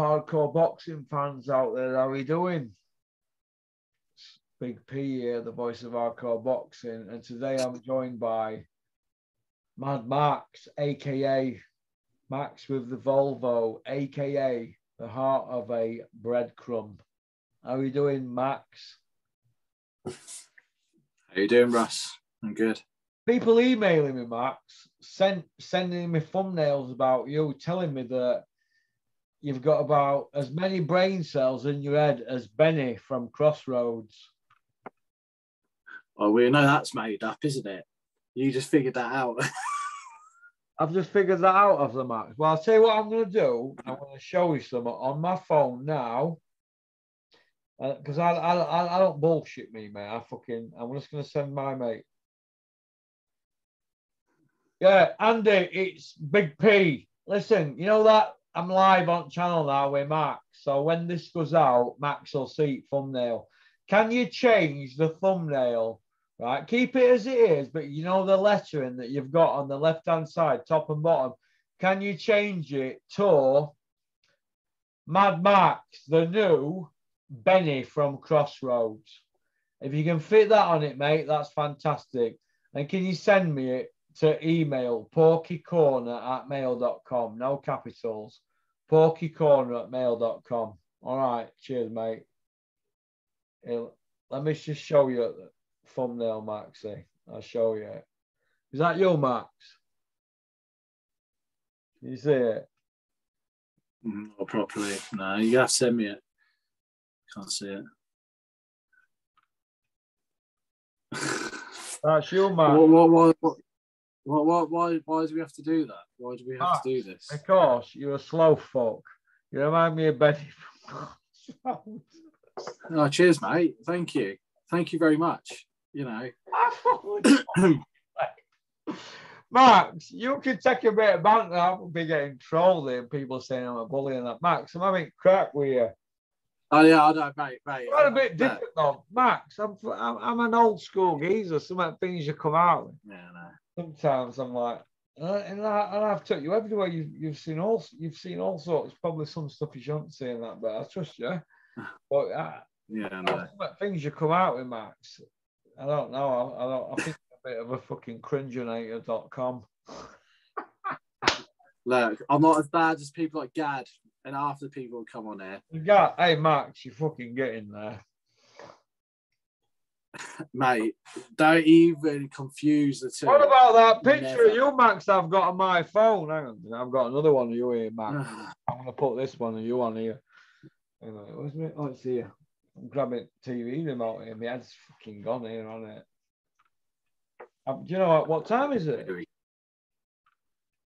Hello, all you hardcore boxing fans out there. How are you doing? It's Big P here, the voice of hardcore boxing, and today I'm joined by Mad Max, aka Max with the Volvo, aka the heart of a breadcrumb. How are you doing, Max? How you doing, Russ? I'm good. People emailing me, Max, send, sending me thumbnails about you, telling me that you've got about as many brain cells in your head as Benny from Crossroads. Well, we know that's made up, isn't it? You just figured that out. I've just figured that out of the Max. Well, I'll tell you what I'm going to do. I'm going to show you some on my phone now. Because uh, I, I, I don't bullshit me, mate. I fucking, I'm just going to send my mate. Yeah, Andy, it's Big P. Listen, you know that I'm live on channel now with Max. So when this goes out, Max will see thumbnail. Can you change the thumbnail? Right, keep it as it is, but you know the lettering that you've got on the left hand side, top and bottom. Can you change it to Mad Max, the new Benny from Crossroads? If you can fit that on it, mate, that's fantastic. And can you send me it to email porkycorner at mail.com. No capitals. Porkycorner at mail.com. All right. Cheers, mate. Let me just show you the thumbnail, Maxie. I'll show you Is that you, Max? You see it? Mm, not properly. No, you have to send me it. Can't see it. That's you, Max. What, what, what, why, why, why, do we have to do that? Why do we have ah, to do this? Because you're a slow fuck. You remind me of Betty from Oh, cheers, mate. Thank you. Thank you very much. You know. Max, you can take a bit of banter. I will be getting trolled here people saying I'm a bully and that. Max, I'm having crack with you. Oh yeah, I know, mate, mate. Quite a bit different though, Max. I'm, I'm I'm an old school geezer. Some of the things you come out with. Yeah, no sometimes I'm like, uh, and, I, and I've took you everywhere. You've, you've seen all you've seen all sorts. Probably some stuff you shouldn't see in that, but I trust you. But uh, yeah, no. things you come out with, Max. I don't know. I, I don't. I think a bit of a fucking cringeonator.com. Look, I'm not as bad as people like Gad and after people come on here. Yeah, hey Max, you fucking get in there mate, don't even confuse the two. What about that picture Never. of you, Max? I've got on my phone. Hang on, I've got another one of you here, Max. I'm gonna put this one of you on here. Anyway, where's me? Oh, it's here. I'm grabbing TV remote here. My head's fucking gone here on it. Um, do you know what? What time is it?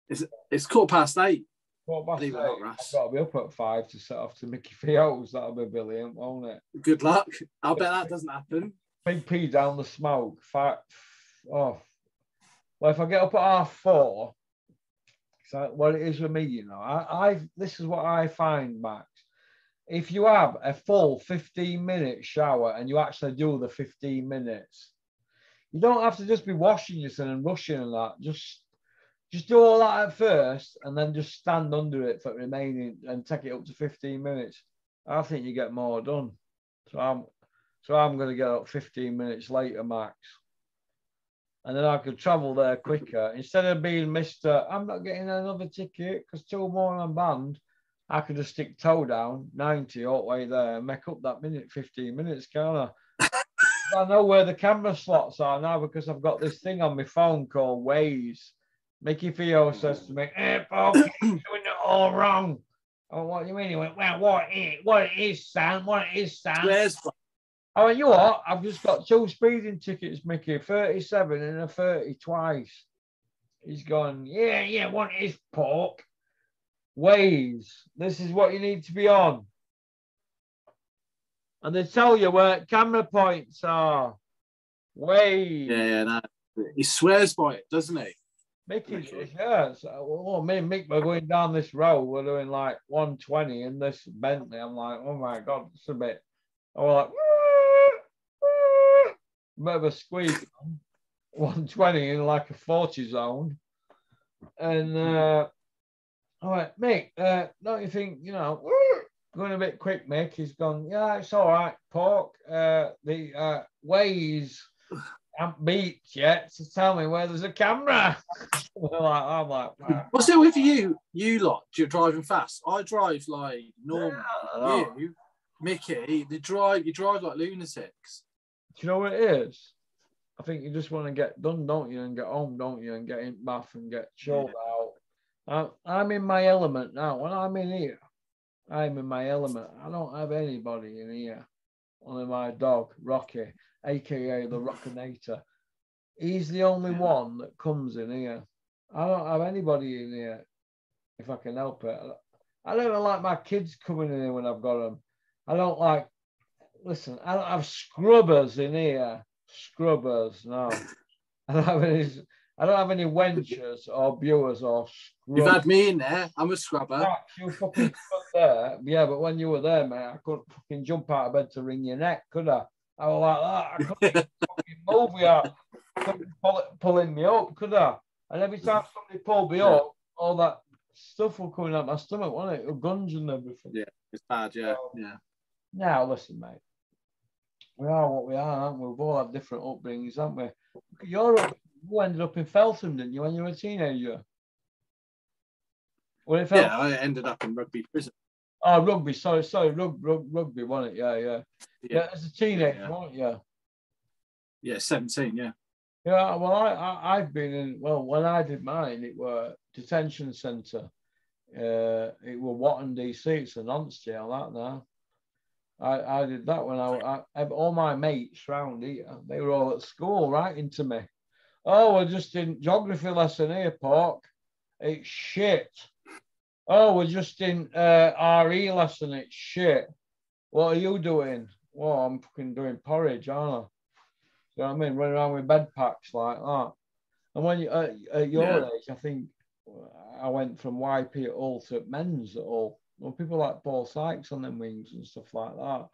It's it's quarter past eight. Quarter past eight. I've got to be up at five to set off to Mickey Fields. That'll be brilliant, won't it? Good luck. I'll bet that doesn't happen. Big P down the smoke. Five, oh, well, if I get up at half four, so what it is with me, you know, I, I this is what I find, Max. If you have a full 15 minute shower and you actually do the 15 minutes, you don't have to just be washing yourself and rushing and that. Just just do all that at first and then just stand under it for remaining and take it up to 15 minutes. I think you get more done. So I'm so I'm going to get up 15 minutes later, max. And then I could travel there quicker. Instead of being Mr. I'm not getting another ticket because two more I'm banned, I could just stick toe down 90 all the way there and make up that minute, 15 minutes, can't I? I know where the camera slots are now because I've got this thing on my phone called Waze. Mickey Theo says to me, Hey, Paul, you're doing it all wrong. Oh, what do you mean? He went, Well, what it, what it is, Sam, what it is, Sam. Where's Oh, you what? I've just got two speeding tickets, Mickey, 37 and a 30 twice. He's gone, yeah, yeah, what is pork? Waze. This is what you need to be on. And they tell you where camera points are. Waze. Yeah, yeah, no. He swears by it, doesn't he? Mickey, yeah. So, well, me and Mick were going down this road. We're doing like 120 in this Bentley. I'm like, oh my God, it's a bit. I was like, of a squeak 120 in like a 40 zone. And uh, All right, Mick, uh, don't you think, you know, going a bit quick, Mick? He's gone, yeah, it's all right, pork. Uh, the uh, Waze haven't beat yet to tell me where there's a camera. like, I'm like, wow. What's it with you, you lot? You're driving fast. I drive like normal. Yeah, you, Mickey, they drive. You drive like lunatics. Do you know what it is? I think you just want to get done, don't you, and get home, don't you, and get in bath and get chilled out. I, I'm in my element now. When I'm in here, I'm in my element. I don't have anybody in here. Only my dog, Rocky, aka the Rockinator. He's the only one that comes in here. I don't have anybody in here if I can help it. I don't like my kids coming in here when I've got them. I don't like, listen, I don't have scrubbers in here. Scrubbers, no. I don't have any, I don't have any wenchers or viewers or scrubbers. You've had me in there. I'm a scrubber. You fucking there. Yeah, but when you were there, mate, I couldn't fucking jump out of bed to wring your neck, could I? I was like that. I couldn't fucking move you. Couldn't pull it, pulling me up, could I? And every time somebody pulled me up, all that stuff was coming out my stomach, wasn't it? Guns and everything. Yeah, it's bad. Yeah, yeah. Now, listen, mate. We are what we are, aren't we? We've all had different upbringings, haven't we? You're up, you ended up in Feltham, didn't you, when you were a teenager? Well, Yeah, I ended up in rugby prison. Oh, rugby. Sorry, sorry, rug, rug, rugby, wasn't it? Yeah, yeah. Yeah, Yeah, as a teenager, Yeah. weren't you? yeah, 17. Yeah, Yeah, well, I, I I've been in. Well, when I did mine, it were detention centre. Uh, it were Watton DC. It's a nonce jail that now. I I did that when I, I all my mates round here. They were all at school writing to me. Oh, we're just in geography lesson here, pork. It's shit. Oh, we're just in uh, RE lesson. It's shit. What are you doing? Well, I'm fucking doing porridge, aren't I? You know what I mean? Running around with bed packs like that. And when you at, at your Yeah. age, I think I went from YP at all to men's at all. Well, people like Paul Sykes on them wings and stuff like that.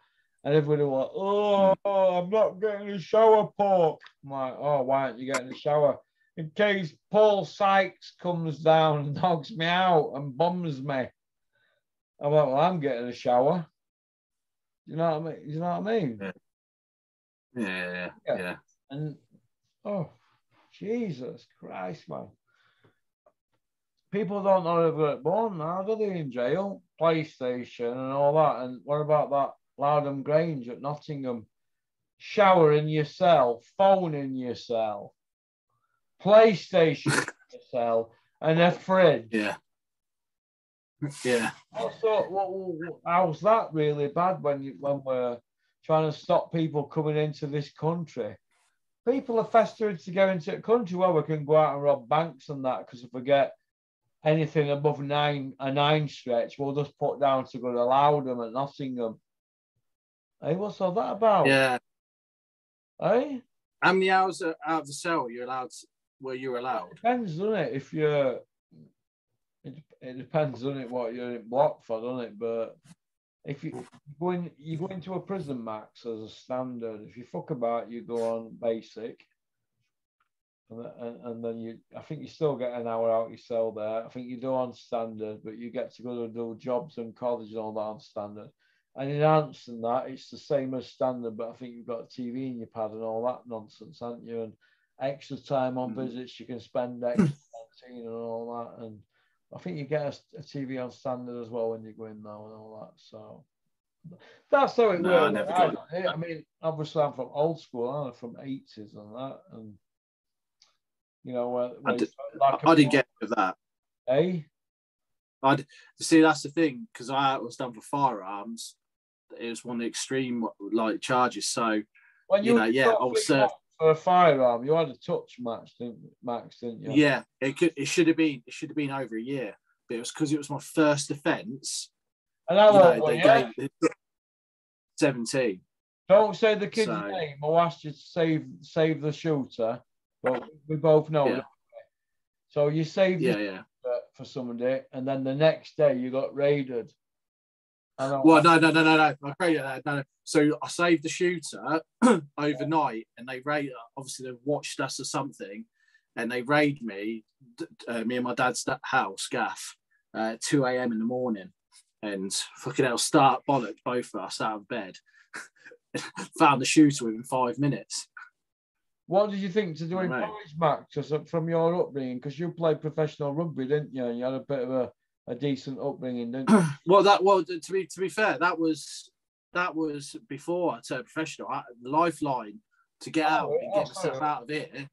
And everybody was like, oh, I'm not getting a shower, pork. I'm like, oh, why aren't you getting a shower? In case Paul Sykes comes down and knocks me out and bombs me. I'm like, well, I'm getting a shower. You know what I mean? You know what I mean? Yeah. yeah, yeah. And oh, Jesus Christ, man. People don't know they're born now, do they, in jail? PlayStation and all that. And what about that Lowdham Grange at Nottingham? Showering yourself, phoning yourself, PlayStation in yourself, and a fridge. Yeah. Yeah. Also, what, what- how's that really bad when you when we're trying to stop people coming into this country? People are festering to go into a country. where we can go out and rob banks and that because if we get anything above nine a nine stretch, we'll just put down to go to Lowdham and Nottingham. Hey, what's all that about? Yeah. Hey, How many hours are out of the cell you're you allowed? Were you're allowed? depends, doesn't it? If you're, it, it depends, doesn't it? What you're in block for, doesn't it? But if you go in, you go into a prison max as a standard. If you fuck about, you go on basic, and, and, and then you, I think you still get an hour out your cell there. I think you do on standard, but you get to go to do jobs and college and all that on standard. And in Anston, that it's the same as standard, but I think you've got a TV in your pad and all that nonsense, haven't you? And extra time on Mhm. visits you can spend extra and all that. And I think you get a, a TV on standard as well when you go in now and all that. So that's how it No, I works. I, I mean, obviously I'm from old school, I'm from 80s and that. And you know, where, where did- like I didn't get with that. Eh? I'd see that's the thing because I was done for firearms. It was one of the extreme like charges. So When You know, yeah, I'll being for a firearm, you had a touch match, didn't Max, didn't you? yeah, it could it should have been it should have been over a year, but it was because it was my first offence. And how old were you? seventeen. Don't say the kid's So- name. I'll ask you to save save the shooter. But we both know. Yeah. So you saved Yeah, yeah. for somebody, and then the next day you got raided. Well, no, no, no, no, no. I agree that. No, no. So I saved the shooter overnight, and they raid. Obviously, they watched us or something, and they raid me, uh, me and my dad's house, gaff, uh, 2 a.m. in the morning and fucking hell, start bollock both of us out of bed. Found the shooter within five minutes. What did you think to doing Right. college, Max, from your upbringing? Because you played professional rugby, didn't you? You had a bit of a, a decent upbringing, didn't you? Well, that well to be to be fair, that was that was before I turned professional. I, the lifeline to get oh, out and Oh, get myself out of here.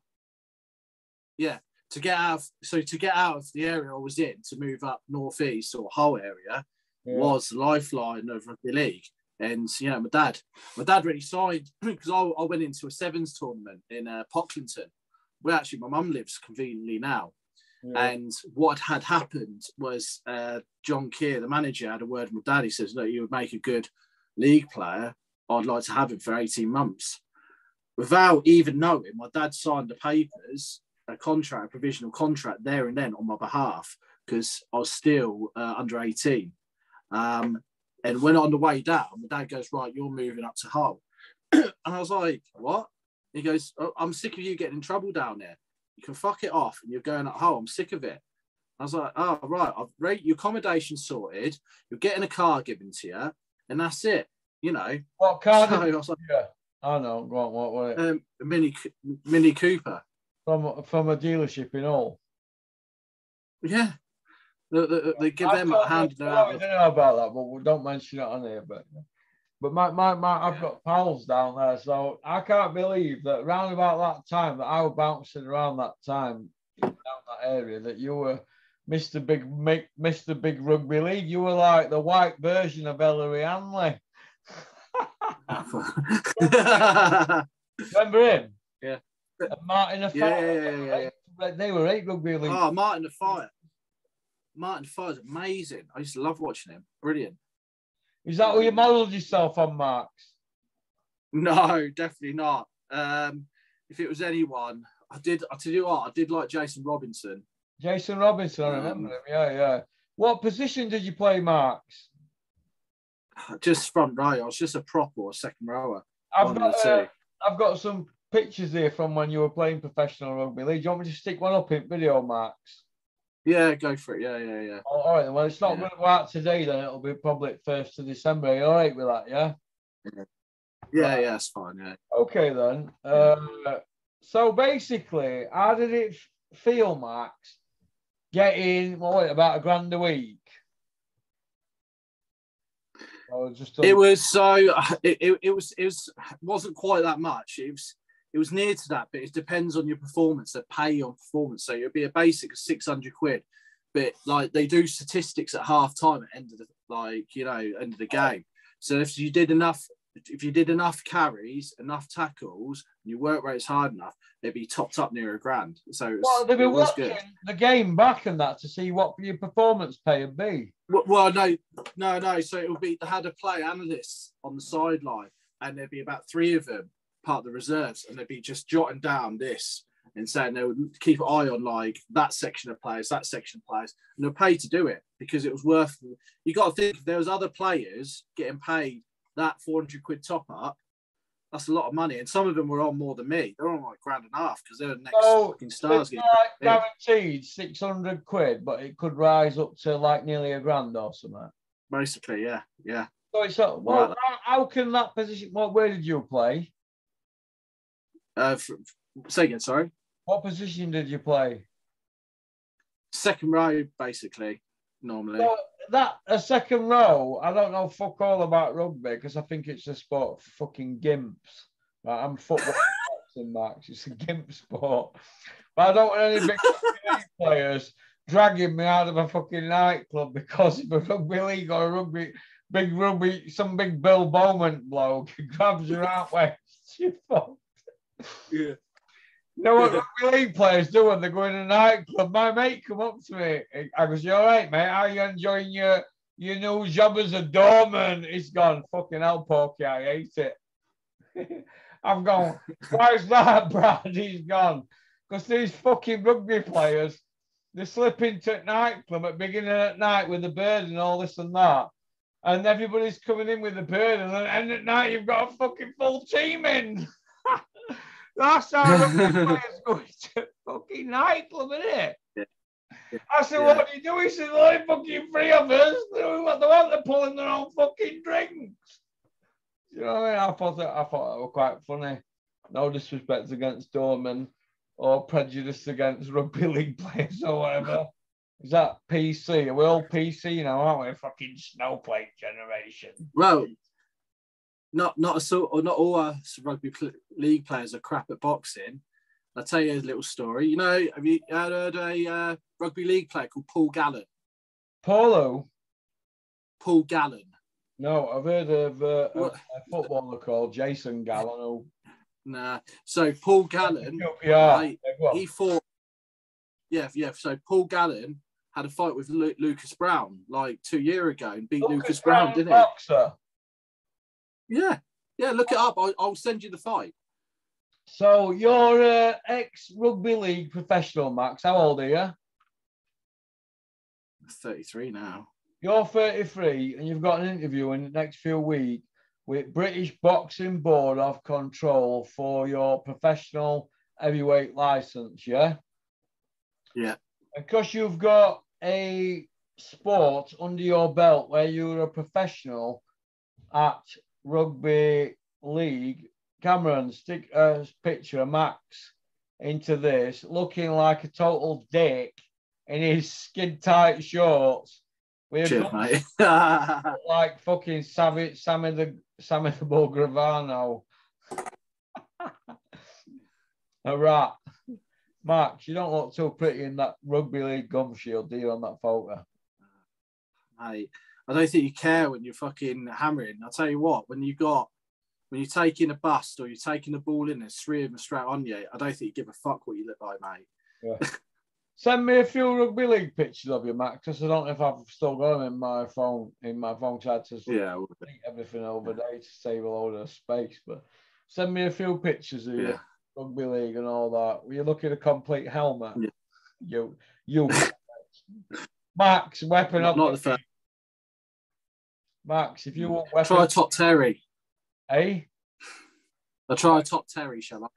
Yeah, to get out. Of, so to get out of the area I was in to move up northeast or Hull area Yeah. was the lifeline of rugby league. And you know, my dad, my dad really signed because I, I went into a sevens tournament in uh, Pocklington, where actually my mum lives conveniently now. Yeah. And what had happened was uh, John Keir, the manager, had a word with my dad. He says, Look, you would make a good league player. I'd like to have him for 18 months. Without even knowing, my dad signed the papers, a contract, a provisional contract there and then on my behalf because I was still uh, under 18. Um, and when on the way down, my dad goes, Right, you're moving up to Hull. and I was like, What? He goes, "Oh, I'm sick of you getting in trouble down there. You can fuck it off and you're going at Hull. I'm sick of it. I was like, oh, right, I've rate your accommodation sorted. You're getting a car given to you, and that's it. You know, what car so I was like, you I know. Go on, what was it? um, Mini Mini Cooper. From, from a dealership in Hull. Yeah, they, they, they give I them a hand. I don't know about that, but we don't mention it on here. But but my, my, my I've got pals down there, so I can't believe that round about that time that I was bouncing around that time down that area that you were Mr. Big Mr. Big Rugby League. You were like the white version of Ellery Hanley. Remember him? Yeah. And Martin the Yeah, Fire. yeah, yeah, yeah, They were eight rugby league. oh, Martin Offiah. Martin the amazing. I used to love watching him. Brilliant. Is that what you modelled yourself on, Marks? No, definitely not. Um, if it was anyone, I did. I tell you what, I did like Jason Robinson. Jason Robinson, I remember Um, him. Yeah, yeah. What position did you play, Marks? Just front row. I was just a prop or a second rower. I've got uh. I've got some pictures here from when you were playing professional rugby league. Do you want me to stick one up in video, Marks? Yeah, go for it. Yeah, yeah, yeah. Oh, all right, well, it's not Yeah. going to go out today. Then it'll be probably first of December. Are you all right with that? Yeah. Yeah, yeah, it's fine. Yeah. Okay then. Uh, so basically, how did it feel, Max? Getting what about a grand a week? Just It was so. It, it, it was. It was. wasn't quite that much. It was. It was near to that, but it depends on your performance. They pay you on performance, so it'd be a basic of six hundred quid. But like they do statistics at half time at end of the like you know end of the game. So if you did enough, if you did enough carries, enough tackles, and your work rate's hard enough, they'd be topped up near a grand. So was, Well, it was watching good. the game back and that to see what your performance pay would be. Well, well, no, no, no. So it would be they had a play analysts on the sideline, and there'd be about three of them part of the reserves, and they'd be just jotting down this and saying they would keep an eye on like that section of players, that section of players, and they're paid to do it because it was worth. You got to think if there was other players getting paid that four hundred quid top up. That's a lot of money, and some of them were on more than me. They're on like grand and a half because they're the next So, fucking stars. Getting like guaranteed six hundred quid, but it could rise up to like nearly a grand or something. Basically, yeah, yeah. So it's a, well, how, how can that position? What where did you play? Uh, f- f- say again, sorry. What position did you play? second row basically normally Well, that a second row. I don't know fuck all about rugby because I think it's a sport for fucking gimps. Right, I'm football boxing, Max. It's a gimp sport. But I don't want any big players dragging me out of a fucking nightclub because of a rugby league or a rugby big rugby, some big Bill Bowman bloke grabs your out west. You fuck. Yeah You know what rugby league players do when they go in a nightclub? My mate come up to me. I goes, "You all right, mate? How you enjoying your your new job as a doorman?" He's gone, "Fucking hell, Porky, I hate it." I'm gone, "Why's that, Brad?" He's gone, "Because these fucking rugby players, they slip into a nightclub at beginning at night with the bird and all this and that." And everybody's coming in with the bird, and then and at night you've got a fucking full team in. That's how rugby players go to fucking nightclub, isn't it? I said, Yeah. what do you do? He said, well, only fucking three of us. They want they want to pulling their own fucking drinks. You know what I mean? I thought that, I thought that was quite funny. No disrespect against Dorman or prejudice against rugby league players or whatever. Is that PC? Are we all PC now, aren't we? Fucking snowflake generation. Well, not not a sort or not all uh, rugby pl- league players are crap at boxing. I'll tell you a little story. You know, have you heard a uh, rugby league player called Paul Gallen? Polo? Paul Gallen. No, I've heard of uh, a, a footballer called Jason Gallen who Nah. So Paul Gallen, yeah, right, he fought. Yeah, yeah. So Paul Gallen had a fight with Lu- Lucas Browne like two year ago and beat Lucas, Browne, didn't he? boxer. Yeah, yeah. Look it up. I'll, I'll send you the fight. So you're uh, ex rugby league professional, Max. How old are you? Thirty three now. You're 33 and you've got an interview in the next few weeks with British Boxing Board of Control for your professional heavyweight license, yeah? Yeah. Because you've got a sport under your belt where you're a professional at rugby league, Cameron, stick a picture of Max into this, looking like a total dick in his skin tight shorts. With a Cheers, mate. like fucking Sammy, Sammy the Sammy the Bull Gravano. a rat. Max, you don't look too pretty in that rugby league gum shield, do you, on that photo? mate. I don't think you care when you're fucking hammering. I'll tell you what, when you got when you're taking a bust or you're taking the ball in, there's three of them straight on you. I don't think you give a fuck what you look like, mate. Send me a few rugby league pictures of you, Max, because I don't know if I've still got them in my phone. In my phone, 'cause I had to Yeah, I would. delete everything over there to save a load of space. But send me a few pictures of you. rugby league and all that. Were you looking at a complete helmet? Yeah. You, you, Max, weapon Not, up. not the first. Max, if you want weapon, Try a top Terry. eh? I'll try a top Terry, shall I?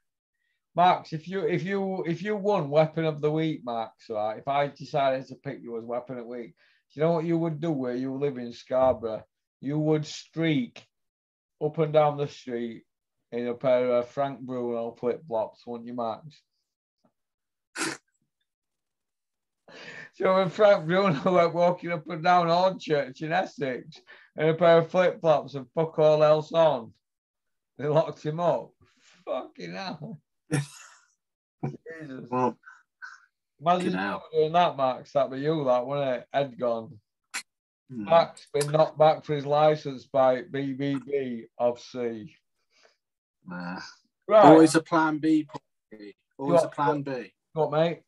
Max, if you if you if you won weapon of the week, Max, right? If I decided to pick you as weapon of the week, do you know what you would do where you live in Scarborough? You would streak up and down the street in a pair of Frank Bruno flip flops, wouldn't you, Max? So when Frank Bruno went walking up and down Hornchurch in Essex in a pair of flip flops and fuck all else on, they locked him up. Fucking hell. Jesus. Well, Imagine you doing that, Max. That'd be you, that, wouldn't it? Head gone. hmm. Max been knocked back for his license by BBB of C. Nah. Right. Always a plan B. Always a plan B. What, mate?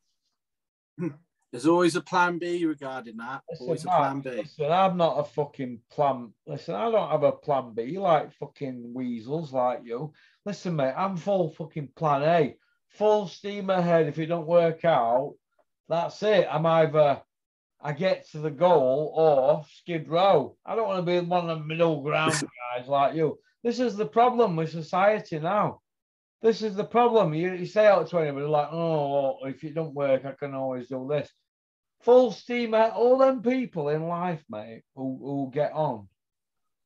There's always a plan B regarding that. Listen, Always a plan B. Listen, I'm not a fucking plan. Listen, I don't have a plan B like fucking weasels like you. Listen, mate, I'm full fucking plan A. Full steam ahead. If it don't work out, that's it. I'm either I get to the goal or skid row. I don't want to be one of the middle ground guys like you. This is the problem with society now. This is the problem. You, you say out to anybody like, oh, well, if it don't work, I can always do this full steam ahead. All them people in life, mate, who, who get on,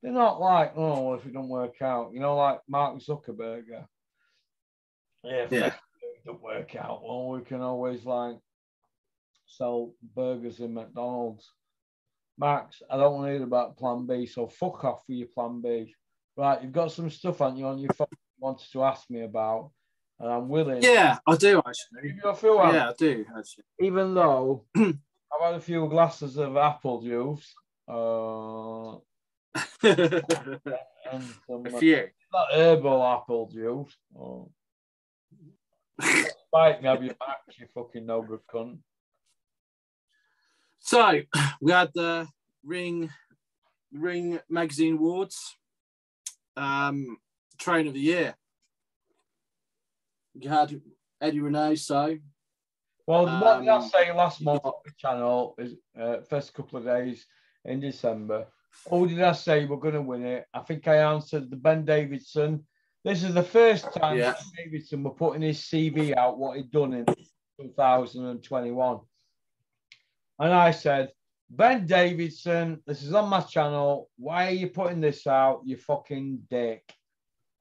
they're not like, oh, well, if it don't work out, you know, like Mark Zuckerberg. Yeah, if Yeah. it don't work out, well, we can always like sell burgers in McDonald's. Max, I don't want to hear about Plan B, so fuck off with your Plan B. Right, you've got some stuff on you on your phone you wanted to ask me about, and I'm willing. Yeah, I do actually. a few Yeah, I do actually. even though I've had a few glasses of apple juice uh, and some a few. not herbal apple juice. Oh. Spike me, have you back, you fucking no good cunt. So we had the Ring Ring Magazine Awards, um, Train of the Year. You had Eddie Renee, so Well, what did I Um, say last month got- on the channel is uh, first couple of days in December? Oh, did I say we're going to win it? I think I answered the Ben Davison. This is the first time Yeah. Ben Davison were putting his CV out, what he'd done in 2021. And I said, Ben Davison, this is on my channel. Why are you putting this out, you fucking dick?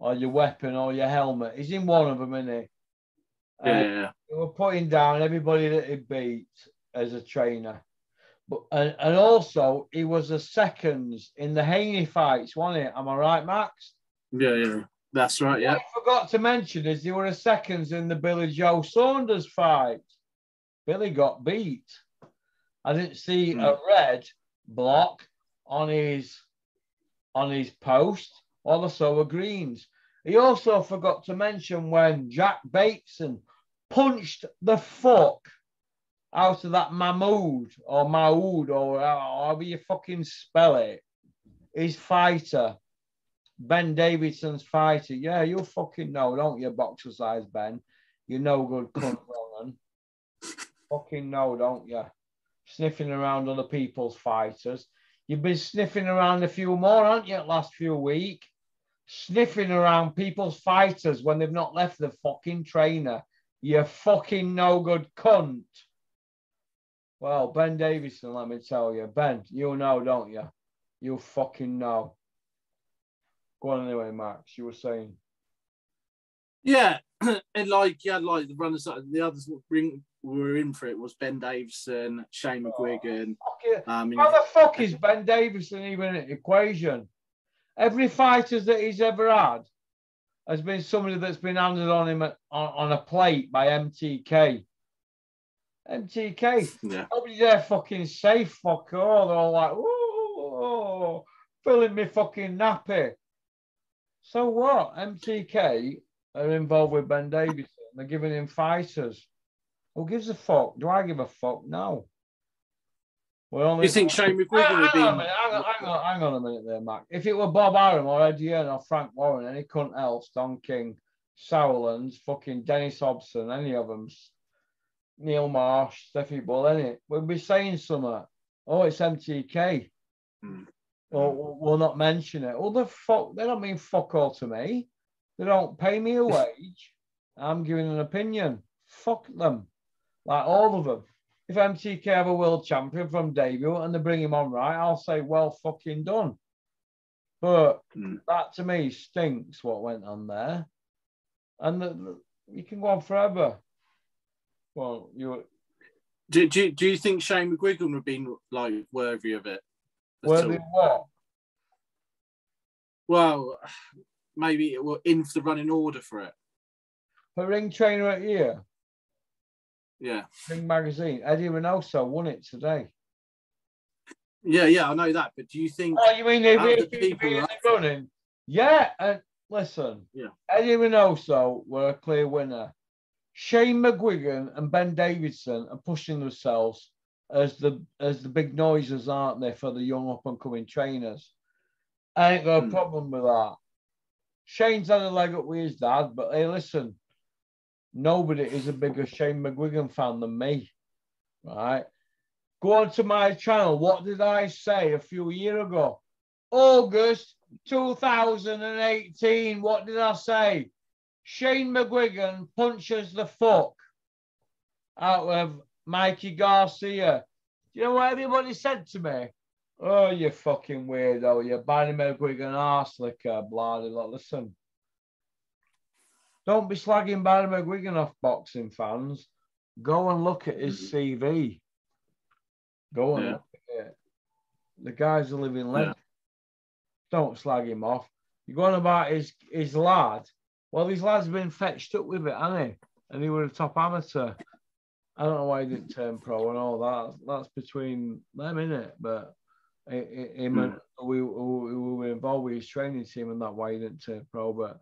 Or your weapon or your helmet. He's in one of them, isn't he? Yeah, they were putting down everybody that he beat as a trainer. But and, and also he was a seconds in the Haney fights, wasn't it? Am I right, Max? yeah, yeah. That's right. Yeah. What I forgot to mention is they were a seconds in the Billy Joe Saunders fight. Billy got beat. I didn't see a hmm. red block on his on his post. Also were greens. He also forgot to mention when Jack Bateson punched the fuck out of that Mahmood or Mahood or however you fucking spell it. His fighter, Ben Davison's fighter. Yeah, you fucking know, don't you, boxer size Ben? You know good cunt, Ronan. fucking know, don't you? Sniffing around other people's fighters. You've been sniffing around a few more, haven't you, last few week? Sniffing around people's fighters when they've not left the fucking trainer. You fucking no good cunt. Well, Ben Davison, let me tell you. Ben, you know, don't you? You fucking know. Go on anyway, Max. You were saying. Yeah, and like yeah, like the runners, the others were in, for it was Ben Davison, Shane McGuigan. Fuck it. Um, How the fuck is Ben Davison even in the equation? Every fighter that he's ever had has been somebody that's been handed on him at, on, on a plate by MTK. MTK. yeah, Nobody there fucking safe, fuck all. They're all like, oh, filling me fucking nappy. So what? MTK are involved with Ben Davison. They're giving him fighters. Who gives a fuck? Do I give a fuck? No. We're only. you think Shane Hang, McGuigan would hang on be? minute, hang, on, hang, on, hang on a minute there, Mac. If it were Bob Arum or Eddie Hearn or Frank Warren, any cunt else, Don King, Sauerlands, fucking Dennis Hobson, any of them, Neil Marsh, Steffi Bull, any, we'd be saying something. Oh, it's MTK. Hmm. Or we'll- we'll not mention it. Well, the fuck, they don't mean fuck all to me. They don't pay me a wage. I'm giving an opinion. Fuck them. Like all of them. If MTK have a world champion from debut and they bring him on right, I'll say, well fucking done. But Hmm. that to me stinks what went on there. And the, the- you can go on forever. Well, you Do, do, do you think Shane McGuigan would have been like worthy of it? worthy of what? Well, maybe it will in for the running order for it. For ring trainer at year, Yeah, Ring Magazine, Eddie Reynoso won it today. yeah, yeah. I know that, but do you think? Oh, you mean they really the people in running? Yeah, and listen, Yeah. Eddie Reynoso were a clear winner. Shane McGuigan and Ben Davison are pushing themselves as the as the big noises, aren't they, for the young up and coming trainers? I ain't got a Hmm. problem with that. Shane's had a leg up with his dad, but hey, listen, nobody is a bigger Shane McGuigan fan than me, right? Go on to my channel. What did I say a few years ago? August 2018. What did I say? Shane McGuigan punches the fuck out of Mikey Garcia. Do you know what everybody said to me? Oh, you fucking weirdo. You're Barry McGuigan arse licker, bloody lot. Listen. Don't be slagging Barry McGuigan off boxing fans. Go and look at his mm-hmm. CV. Go and Yeah. look at it. The guy's a living legend. Don't slag him off. You're going about his his lad. Well, his lad's been fetched up with it, hasn't he? And he was a top amateur. I don't know why he didn't turn pro and all that. That's between them, innit? But hi- hi- him and mm. we, we, we were involved with his training team and that why he didn't turn pro. But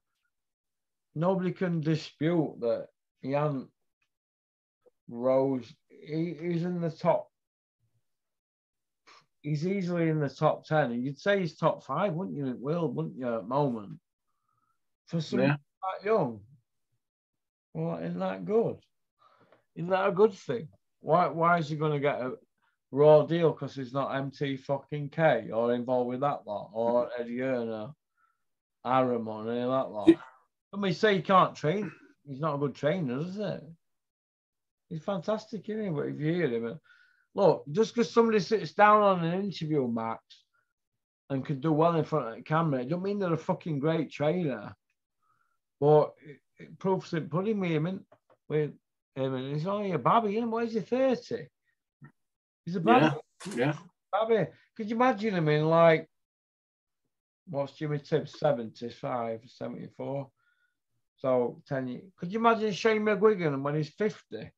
nobody can dispute that he hadn't rose. He, he's in the top. He's easily in the top 10. And you'd say he's top five, wouldn't you? Will, wouldn't you, at the moment? For someone Yeah. that young. Well, isn't that good? Isn't that a good thing? Why why is he going to get a raw deal because he's not MT fucking K or involved with that lot or Eddie Hearn or Arum or any of that lot? I mean, say he can't train. He's not a good trainer, is it? He's fantastic, isn't he? But if you hear him, uh, look, just because somebody sits down on an interview, Max, and can do well in front of the camera, it don't mean they're a fucking great trainer. But it, it proves it. Putting me him in with him, and he's only a babby. Know, what is he? Thirty. He's a babby. Yeah. Yeah. Babby. Could you imagine him in like what's Jimmy Tibbs 75, 74? So 10 years. Could you imagine Shane McGuigan when he's 50?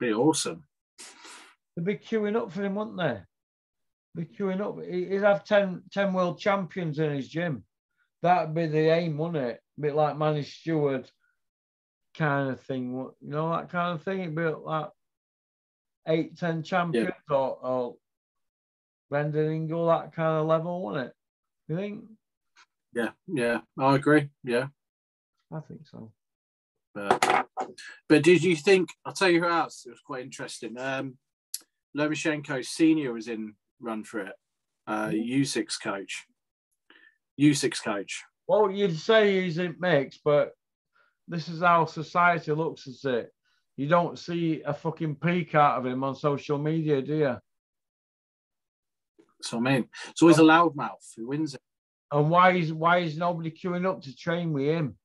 Be awesome. They'd be queuing up for him, wouldn't they? Be queuing up. He'd have 10, 10 world champions in his gym. That'd be the aim, wouldn't it? A bit like Manny Steward kind of thing. You know, that kind of thing. It'd be like eight, 10 champions yeah. or, or Brendan Ingle, that kind of level, wouldn't it? You think? Yeah, yeah, I agree. Yeah, I think so. But, but did you think? I'll tell you who else. It was quite interesting. Um, Lomachenko Senior was in run for it. Uh, U6 coach. U6 coach. Well, you'd say he's in mix, but this is how society looks at it. You don't see a fucking peek out of him on social media, do you? So I mean, it's always a loudmouth who wins it. And why is why is nobody queuing up to train with him?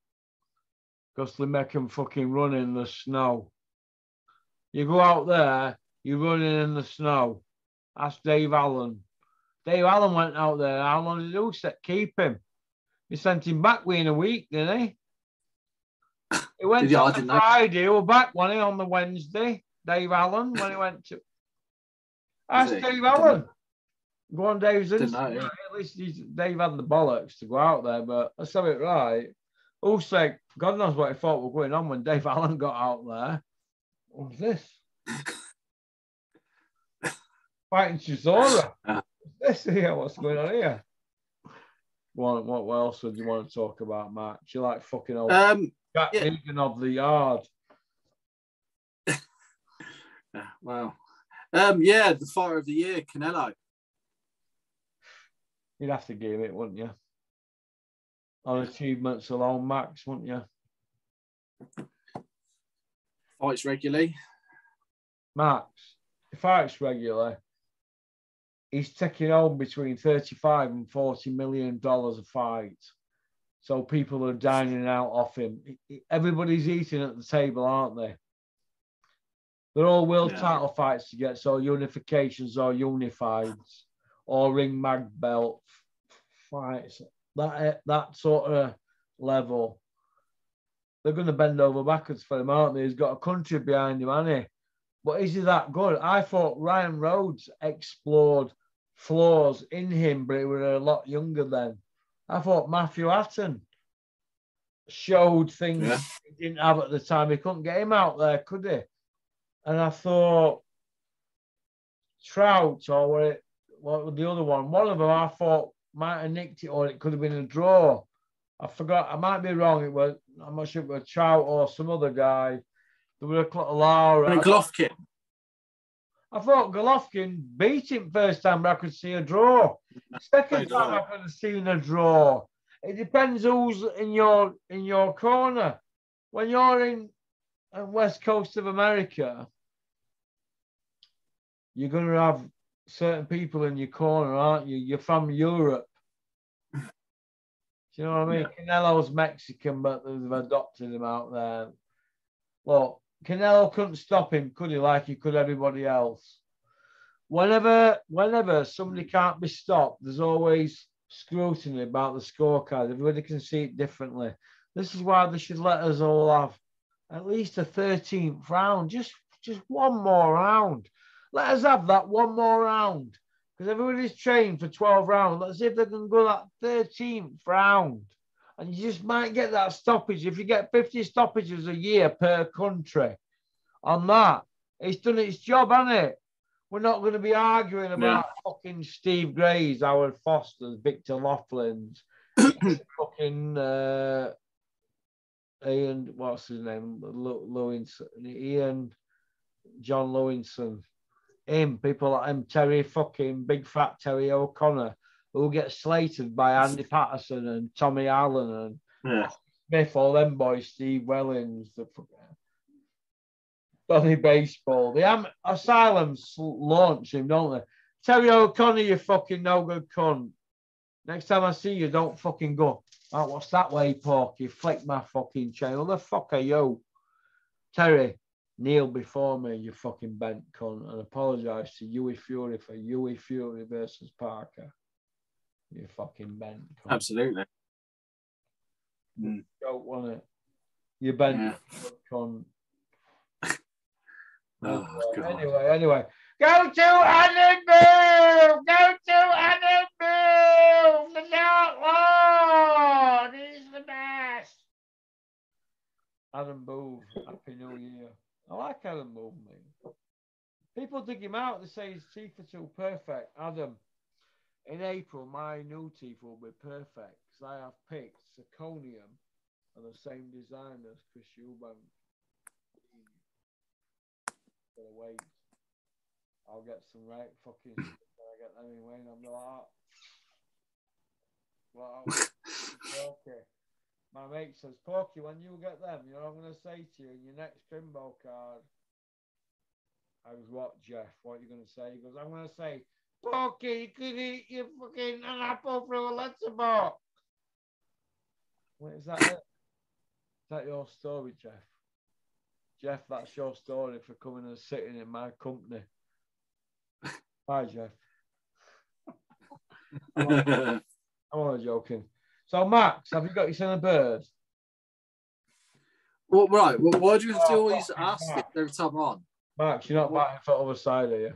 Because they make him fucking run in the snow. You go out there, you're running in the snow. Ask Dave Allen. Dave Allen went out there. How long did he set keep him? He sent him back within a week, didn't he? He went on the Friday. He was back one on the Wednesday. Dave Allen when he went to. Ask Dave Allen. Go on Dave's Instagram. At least Dave had the bollocks to go out there, but let's have it right. Also, God knows what he thought was going on when Dave Allen got out there. What was this? Fighting Chisora. What's this here, what's going on here? What, what, what else would you want to talk about, Matt? Do you like fucking old um, Jack yeah. Egan of the yard? wow. Um, yeah, the fire of the year, Canelo. You'd have to give it, wouldn't you? On achievements alone, Max, wouldn't you? Fights regularly. Max, fights regularly, he's taking home between 35 and 40 million dollars a fight. So people are dining out off him. Everybody's eating at the table, aren't they? They're all world yeah. title fights to get, so unifications or unifieds or ring mag belt fights, that eh, that sort of level, they're going to bend over backwards for him, aren't they? He's got a country behind him, hasn't he? But is he that good? I thought Ryan Rhodes explored flaws in him, but he was a lot younger then. I thought Matthew Hatton showed things yeah. he didn't have at the time. He couldn't get him out there, could he? And I thought Trout or what, it, what was the other one? One of them I thought might have nicked it or it could have been a draw. I forgot. I might be wrong. It was. I'm not sure it was Trout or some other guy. There was a lot of Lara. And Golovkin. I thought Golovkin beat him first time, but I could see a draw. Second time, I could have seen a draw. It depends who's in your in your corner. When you're in the west coast of America, you're going to have certain people in your corner, aren't you? You're from Europe. Do you know what I mean? Yeah. Canelo's Mexican, but they've adopted him out there. Well, Canelo couldn't stop him, could he? Like he could everybody else. Whenever, whenever somebody can't be stopped, there's always scrutiny about the scorecard. Everybody can see it differently. This is why they should let us all have at least a 13th round, just just one more round. Let us have that one more round because everybody's trained for 12 rounds. Let's see if they can go that 13th round. And you just might get that stoppage. If you get 50 stoppages a year per country on that, it's done its job, hasn't it? We're not going to be arguing about yeah. fucking Steve Gray's, Howard Foster's, Victor Loughlin's, fucking uh, Ian, what's his name? Lewinson, Ian, John Lewinson him, people like him, Terry fucking big fat Terry O'Connor, who get slated by Andy Patterson and Tommy Allen and yeah. Smith, all them boys, Steve Wellings. The, Donny Baseball. The am- asylums launch him, don't they? Terry O'Connor, you fucking no good cunt. Next time I see you, don't fucking go. Oh, what's that way, Porky? Flick my fucking chain. Who the fuck are you? Terry, kneel before me, you fucking bent cunt, and apologise to Hughie Fury for Hughie Fury versus Parker. You fucking bent cunt. Absolutely. Hmm. Don't want it. You bent Yeah. cunt. Oh, uh, God. anyway, anyway. Go to Annabelle! Go to Annabelle! The Dark Lord! He's the best! Adam Booth, Happy New Year. I like Adam mate. People dig him out. They say his teeth are too perfect. Adam, in April, my new teeth will be perfect because I have picked zirconium and the same design as Chris Eubank. Gotta wait. I'll get some right fucking when I get them in Wayne. I'm like, well, okay. My mate says, Porky, when you get them, you know what I'm gonna say to you in your next Trimbo card. I was what, Jeff? What are you gonna say? He goes, I'm gonna say, Porky, you could eat your fucking an apple through a letterbox. What is that? it? Is that your story, Jeff? Jeff, that's your story for coming and sitting in my company. Bye, Jeff. I'm only joking. So, Max, have you got your son a bird? well, right. Well, why do you have to always ask it every time on? Max, you're not What? batting for the other side, are you?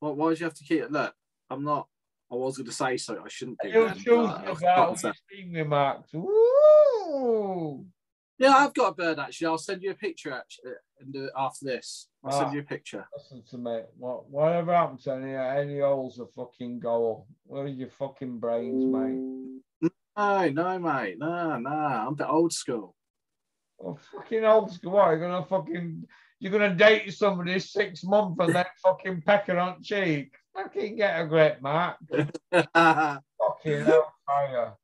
Why, why do you have to keep it? Look, I'm not. I was going to say so. I shouldn't do You that. choose but I about to. you see me, Max. Woo! Yeah, I've got a bird actually. I'll send you a picture actually, and after this. I'll Ah. send you a picture. Listen to me. What, whatever happened to any, any holes a fucking goal? Where are your fucking brains, mate? No, no, mate. No, no. I'm a bit old school. Oh, fucking old school. What? You're gonna fucking you're gonna date somebody six months and then fucking peck her on cheek. Fucking get a grip, Matt. Fucking hellfire.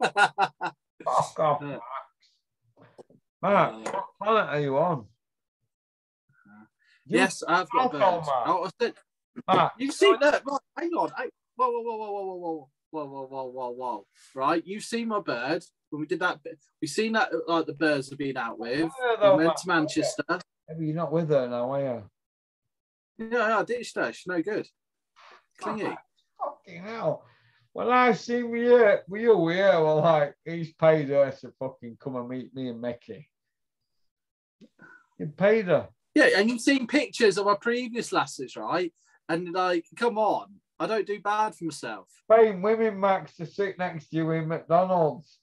Fuck off. Max. Matt, what planet are you on? You- yes, I've got a bird. Mark. Oh, I said, Matt, you see that? Right, hang on. Whoa, whoa, whoa, whoa, whoa, whoa, whoa, whoa, whoa, whoa, whoa. Right, you see my bird when we did that. bit- We seen that like the birds have been out with. Yeah, We went to Manchester. Maybe you're not with her now, are you? Yeah, yeah, ditched her. She's no good. Clingy. Fucking hell. When I see we you here, well, like, he's paid her to fucking come and meet me and Mickey. He paid her. Yeah, and you've seen pictures of our previous lasses, right? And like, come on, I don't do bad for myself. Paying women, Max, to sit next to you in McDonald's.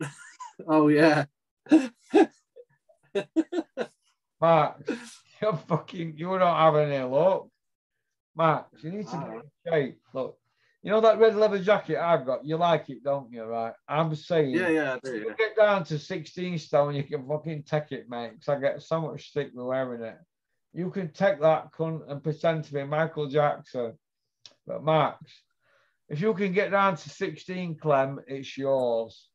Oh yeah. Max, you're fucking, you don't have any luck. Max, you need to ah. be in shape. Look, you know that red leather jacket I've got? You like it, don't you? Right? I'm saying, Yeah, yeah, I do. you get down to 16 stone, you can fucking take it, mate. Because I get so much stick with wearing it. You can take that cunt and pretend to be Michael Jackson. But Max, if you can get down to 16, Clem, it's yours.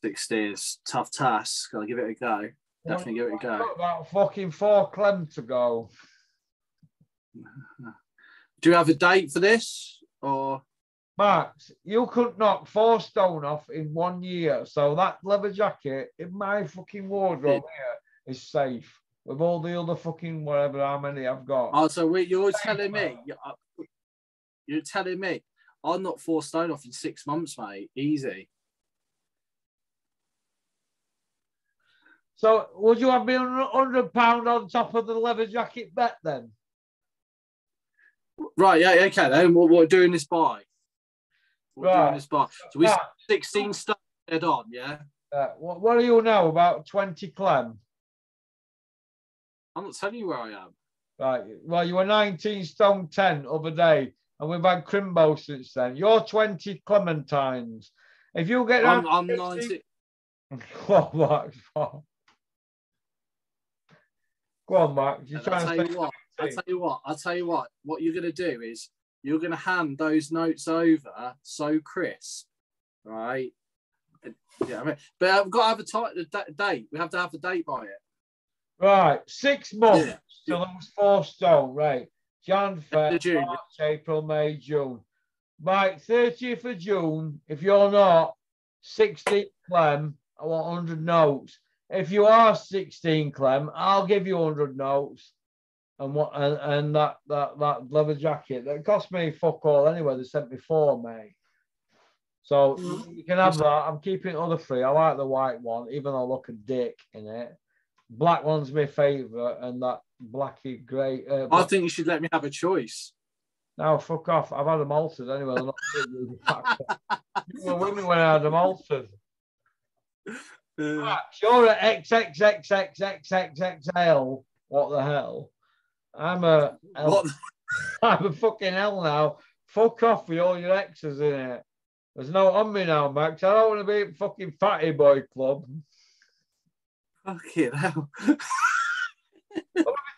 Sixty is tough task. I'll give it a go. Definitely give it a go. Got about fucking four Clem to go. Do you have a date for this? Or Max, you could knock four stone off in one year. So that leather jacket in my fucking wardrobe here is safe. With all the other fucking whatever how many I've got. oh, so wait, you're telling me you're, uh, you're telling me I'll knock four stone off in six months, mate. Easy. So would you have been hundred pound on top of the leather jacket bet then? Right, yeah, okay then. What, what doing this by? What Right. doing this by? So we Max, 16 stone head on, yeah? uh, what, what do you know about 20 Clem? I'm not telling you where I am. Right. Well, you were 19 stone 10 other day, and we've had Crimbo since then. You're 20 Clementines. If you get I'm, I'm to 19. Go on, Max. Go on, Max. You're And trying to you what. I'll tell you what. I'll tell you what. What you're gonna do is you're gonna hand those notes over so crisp, right? Yeah, I mean, but I've got to have a, ti- a da- date. We have to have a date by it. Right, six months Yeah. to lose four stone. Right, Jan, Feb, June. March, April, May, June. Mike, 30th of June. If you're not 16 Clem, I want 100 notes. If you are 16 Clem, I'll give you 100 notes. And what and, and that that that leather jacket that cost me fuck all anyway. They sent me four, mate. So Mhm. you can have that. I'm keeping the other three. I like the white one, even though I look a dick in it. Black one's my favourite, and that blacky grey. Uh, I think you should let me have a choice. no, fuck off. I've had them altered anyway. they're not fit with the fact You were with me when I had them altered. Uh, Right, XXXXXXXL. What the hell? I'm a, what? I'm a fucking hell now. Fuck off with all your exes in it. There's no on me now, Max. I don't want to be fucking fatty boy club. Fuck it hell.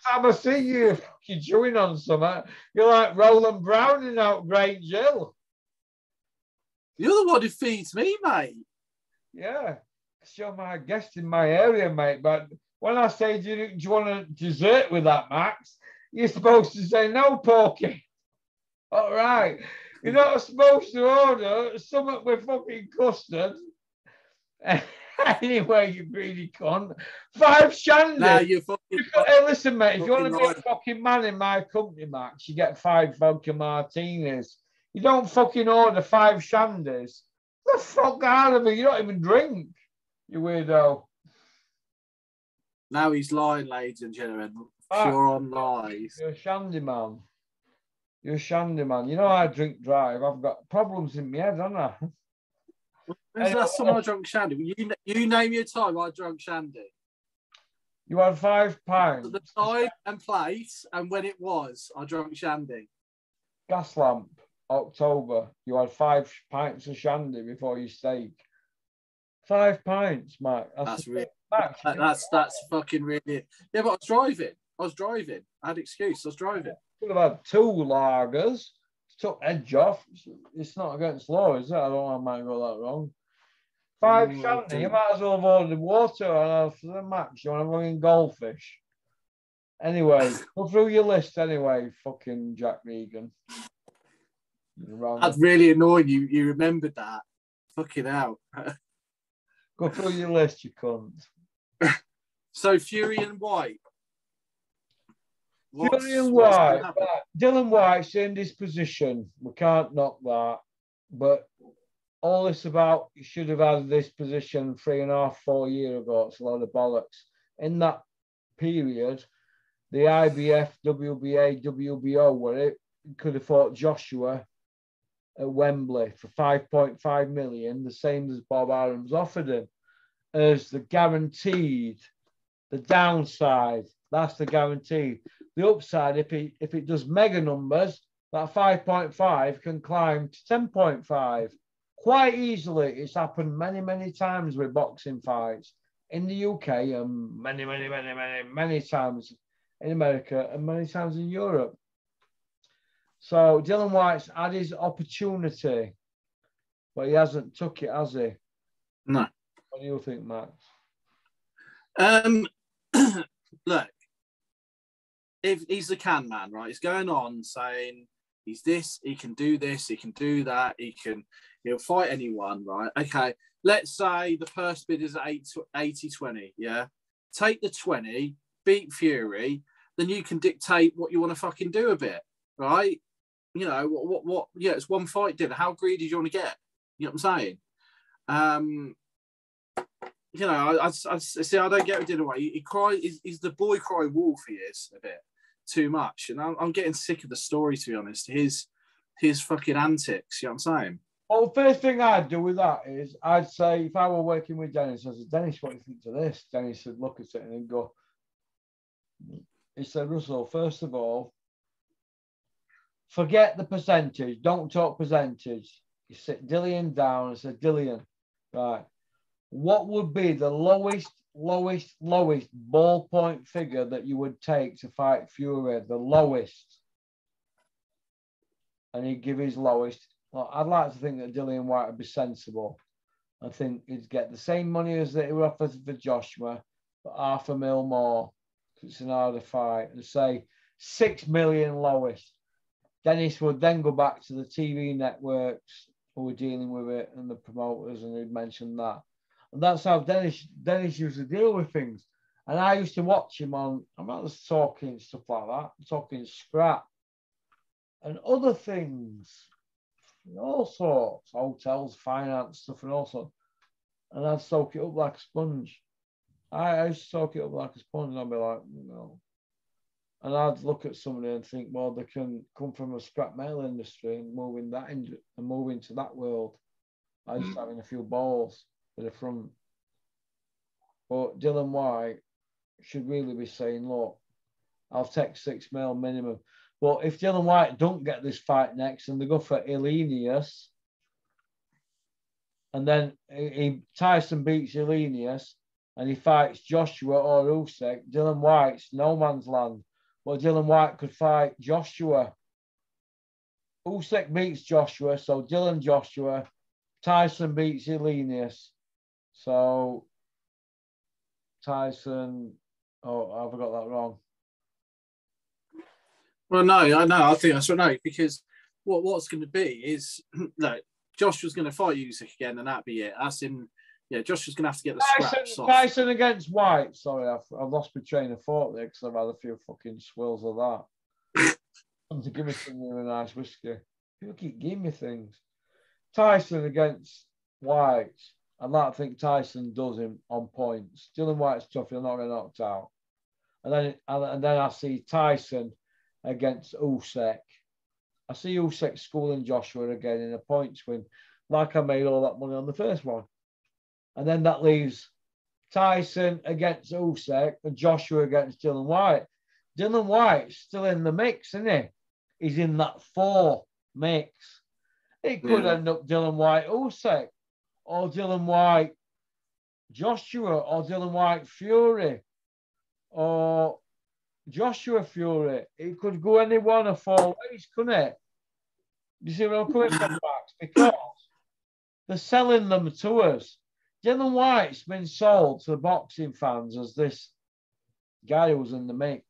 Time I see you you're fucking chewing on something, you're like Roland Browning out Grange Hill. You're the one who feeds me, mate. Yeah, you're my guest in my area, mate. But when I say, do you, do you want a dessert with that, Max? You're supposed to say no, Porky. All right. You're not supposed to order something with fucking custard. anyway, you greedy cunt. Five shandy. Now you're fucking. You got- hey, listen, mate, if you want to be a fucking man in my company, Max, you get five vodka martinis. You don't fucking order five shandies. The fuck out of it. You don't even drink, you weirdo. Now he's lying, ladies and gentlemen. Pure on lies. You're a shandy man. You're a shandy man. You know I drink drive. I've got problems in my head, haven't I? When's the last time I drunk shandy? You, you name your time I drunk shandy. You had five pounds. The time and place and when it was, I drunk shandy. Gas lamp, October. You had five pints of shandy before you steak. Five pints, Max. That's really Max, that's that's fucking really. Yeah, but I was driving. I was driving. I had excuse. I was driving. could have had two lagers, took edge off. It's not against law, is it? I don't know, I might go that wrong. Five Mm, you might as well have ordered water and for the match. You want to bring goldfish. Anyway, go through your list anyway, fucking Jack Regan. That's really annoying. You you remembered that. Fucking hell. Go through your list, you cunt. So Fury and Whyte. What's- what's Whyte, Dillian Whyte's in this position. We can't knock that. But all this about you should have had this position three and a half, four year ago. It's a lot of bollocks. In that period, the IBF, WBA, WBO were it could have fought Joshua at Wembley for 5.5 million, the same as Bob Arum's offered him, as the guaranteed, the downside. That's the guarantee. The upside, if it if it does mega numbers, that 5.5 can climb to 10.5 quite easily. It's happened many, many times with boxing fights in the UK and many, many, many, many, many times in America and many times in Europe. So Dillian Whyte's had his opportunity, but he hasn't took it, has he? No. What do you think, Max? Um, look, if he's the can man, right? He's going on saying he's this, he can do this, he can do that, he can, he'll fight anyone, right? Okay, let's say the first bid is at 80 20, yeah? Take the 20, beat Fury, then you can dictate what you want to fucking do a bit, right? You know, what, what, what, yeah, it's one fight dinner. How greedy do you want to get? You know what I'm saying? Um, you know, I, I, I see. I don't get it in a way. He, cry. He's, he's the boy cry wolf. He is a bit too much, and I'm, I'm getting sick of the story. To be honest, his his fucking antics. You know what I'm saying? Well, the first thing I'd do with that is I'd say if I were working with Dennis, I said, Dennis, what do you think to this? Dennis would look at it and go, he said, Russell, first of all, forget the percentage. Don't talk percentage. You sit Dillian down and said, Dillian, right, what would be the lowest, lowest, lowest ballpoint figure that you would take to fight Fury? The lowest. And he'd give his lowest. Well, I'd like to think that Dillian Whyte would be sensible. I think he'd get the same money as that he were offered for Joshua, but half a mil more. It's an harder fight. And say six million lowest. Dennis would then go back to the TV networks who were dealing with it and the promoters, and he'd mention that. And that's how Dennis Dennis used to deal with things. And I used to watch him on, I'm not just talking stuff like that, I'm talking scrap and other things, all sorts, hotels, finance stuff, and all sorts. And I'd soak it up like a sponge. I, I used to soak it up like a sponge, and I'd be like, no. And I'd look at somebody and think, well, they can come from a scrap metal industry and move in that and move into that world. I just mm. having a few balls at the front. But Dillian Whyte should really be saying, look, I'll take six mil minimum. But if Dillian Whyte don't get this fight next and they go for Helenius, and then he, Tyson beats Helenius and he fights Joshua or Usyk, Dillian Whyte's no man's land. But Dillian Whyte could fight Joshua. Usyk beats Joshua, so Dylan Joshua. Tyson beats Helenius. So Tyson, oh, have I got that wrong. Well, no, I know. I think that's right. No, because what what's going to be is like Joshua's going to fight Usyk again, and that'd be it. That's in. Yeah, Joshua's going to have to get the Tyson, scraps off. Tyson against Whyte. Sorry, I've, I've lost my train of thought there because I've had a few fucking swills of that. to give me some really nice whiskey. People keep giving me things. Tyson against Whyte. And that I think Tyson does him on points. Dillian Whyte's tough, he'll not get knocked out. And then and, then I see Tyson against Usyk. I see Usyk schooling Joshua again in a points win, like I made all that money on the first one. And then that leaves Tyson against Usyk and Joshua against Dillian Whyte. Dillian Whyte's still in the mix, isn't he? He's in that four mix. It could yeah. end up Dillian Whyte Usyk or Dillian Whyte Joshua or Dillian Whyte Fury or Joshua Fury. It could go any one of four ways, couldn't it? You see where I'm coming from, Max? Because they're selling them to us. Dillian Whyte's been sold to the boxing fans as this guy who was in the mix,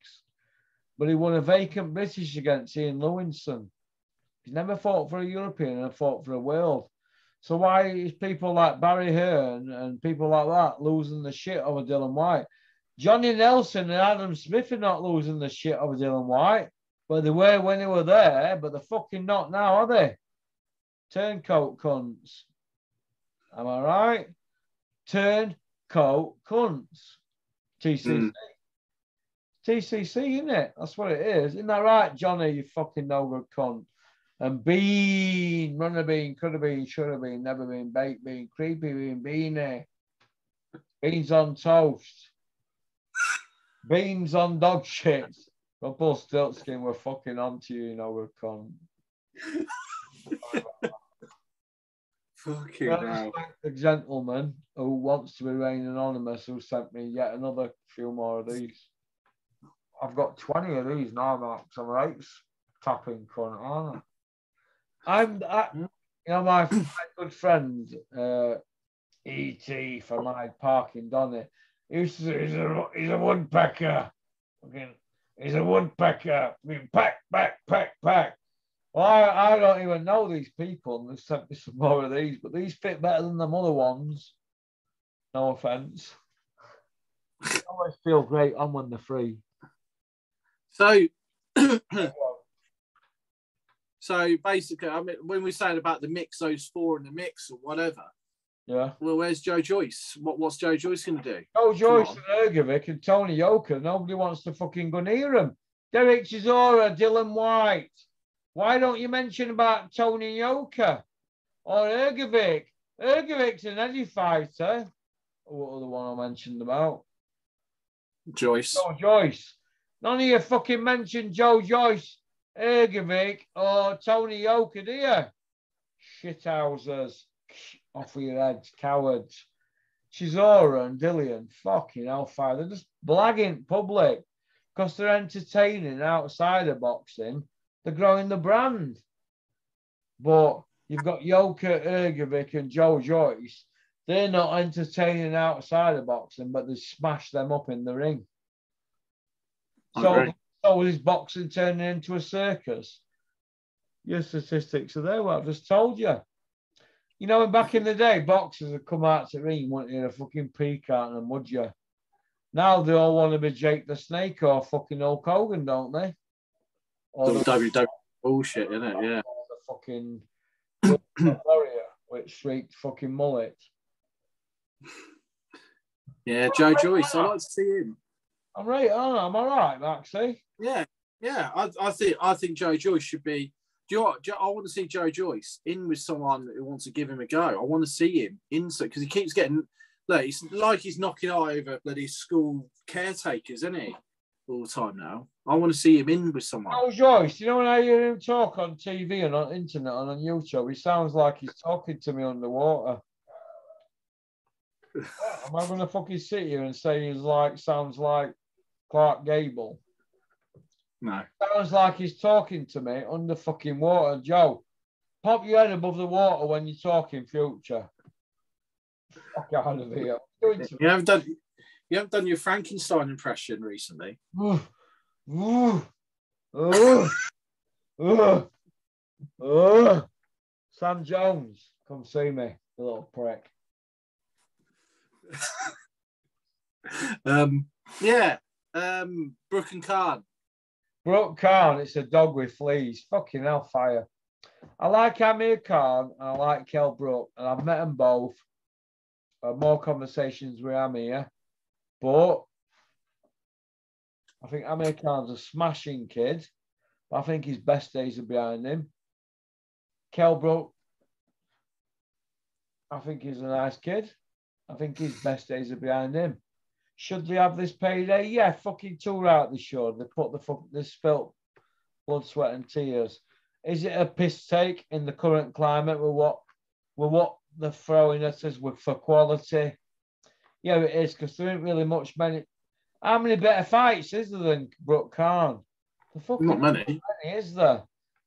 but he won a vacant British against Ian Lewison. He's never fought for a European and fought for a world. So why is people like Barry Hearn and people like that losing the shit over Dillian Whyte? Johnny Nelson and Adam Smith are not losing the shit over Dillian Whyte, but they were when they were there, but they're fucking not now, are they? Turncoat cunts. Am I right? Turncoat cunts. TCC. Mm. TCC, isn't it? That's what it is. Isn't that right, Johnny, you fucking no good cunt? And bean, run a bean, could have been, should have been, never been, baked bean, creepy bean, beanie. Beans on toast. Beans on dog shit. Rumpel Stiltskin, we're fucking onto you, you know, we're con. fucking hell. The gentleman who wants to remain anonymous who sent me yet another few more of these. I've got 20 of these now, Max. I'm right tapping cunt, aren't I? I'm, I, you know, my, my good friend, uh, E.T. from Hyde Park in Donny, He's, he's, a, he's a woodpecker. He's a woodpecker. I mean, pack, pack, pack, pack. Well, I, I don't even know these people, and they sent me some more of these, but these fit better than the other ones. No offense. I always feel great on when they're free. So, so basically, I mean, when we're saying about the mix, those four in the mix or whatever, yeah. Well, where's Joe Joyce? What, what's Joe Joyce going to do? Joe Joyce and Hrgovic and Tony Yoka. Nobody wants to fucking go near him. Derek Chisora, Dillian Whyte. Why don't you mention about Tony Yoka or Hrgovic? Hrgovic's an Eddie fighter. What other one I mentioned about? Joyce. Joe Joyce. None of you fucking mentioned Joe Joyce, Hrgovic, or oh, Tony Yoka, do you? Shithousers off with your heads, cowards. Chisora and Dillian, fucking hellfire. They're just blagging public because they're entertaining outside of boxing. They're growing the brand. But you've got Yoka Hrgovic and Joe Joyce. they're not entertaining outside of boxing, but they smash them up in the ring. So, So is boxing turning into a circus? Your statistics are there. What I've just told you. You know, back in the day, boxers would come out to the ring wanting a fucking peacock and a mudger. Now they all want to be Jake the Snake or fucking Hulk Hogan, don't they? Or the, WWE bullshit, isn't it? Yeah. the fucking warrior with streaked fucking mullet. Yeah, Joe Joyce. I like to see him. I'm right, I? I'm all right, Maxie. Yeah, yeah. I, I think I think Joe Joyce should be. Do you know what? I want to see Joe Joyce in with someone who wants to give him a go. I want to see him in because he keeps getting. Look, it's like he's knocking over bloody school caretakers, isn't he? All the time now. I want to see him in with someone. How's Joyce? You know when I hear him talk on TV and on internet and on YouTube, he sounds like he's talking to me underwater. Am I gonna fucking sit here and say he's like sounds like Clark Gable? No. Sounds like he's talking to me under fucking water. Joe, pop your head above the water when you're talking future. Fuck out of here. You haven't done. You haven't done your Frankenstein impression recently. Ooh, ooh, ooh, ooh, ooh. Sam Jones, come see me, you little prick. Um, yeah. Um, Brook and Khan. Brook Khan, it's a dog with fleas. Fucking hellfire. I like Amir Khan and I like Kel Brook, and I've met them both. More conversations with Amir, but I think Amir Khan's a smashing kid. I think his best days are behind him. Kel Brook, I think he's a nice kid. I think his best days are behind him. Should they have this payday? Yeah, fucking tour out they should. They put the fuck they spilt blood, sweat, and tears. Is it a piss take in the current climate with what with what they're throwing at us with for quality? Yeah, it is because there ain't really much many. How many better fights is there than Brook Khan? The fucking Not many. many, is there?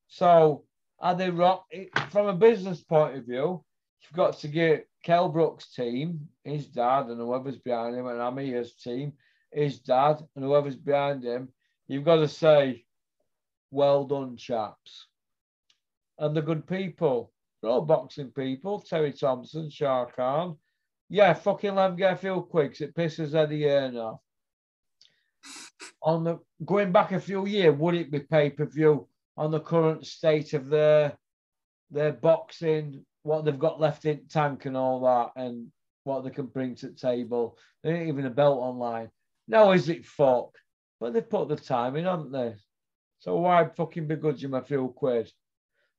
So are they rock from a business point of view? You've got to get Kel Brook's team, his dad, and whoever's behind him, and Amir's team, his dad, and whoever's behind him. You've got to say, "Well done, chaps," and the good people. They're all boxing people. Terry Thompson, Shah Khan. Yeah, fucking let them get a few quicks. It pisses Eddie Hearn off. On the going back a few years, would it be pay per view on the current state of their their boxing, what they've got left in tank and all that, and what they can bring to the table? They ain't even a belt online. No, is it fuck? But they've put the time in, haven't they? So why fucking begrudge them a few quid?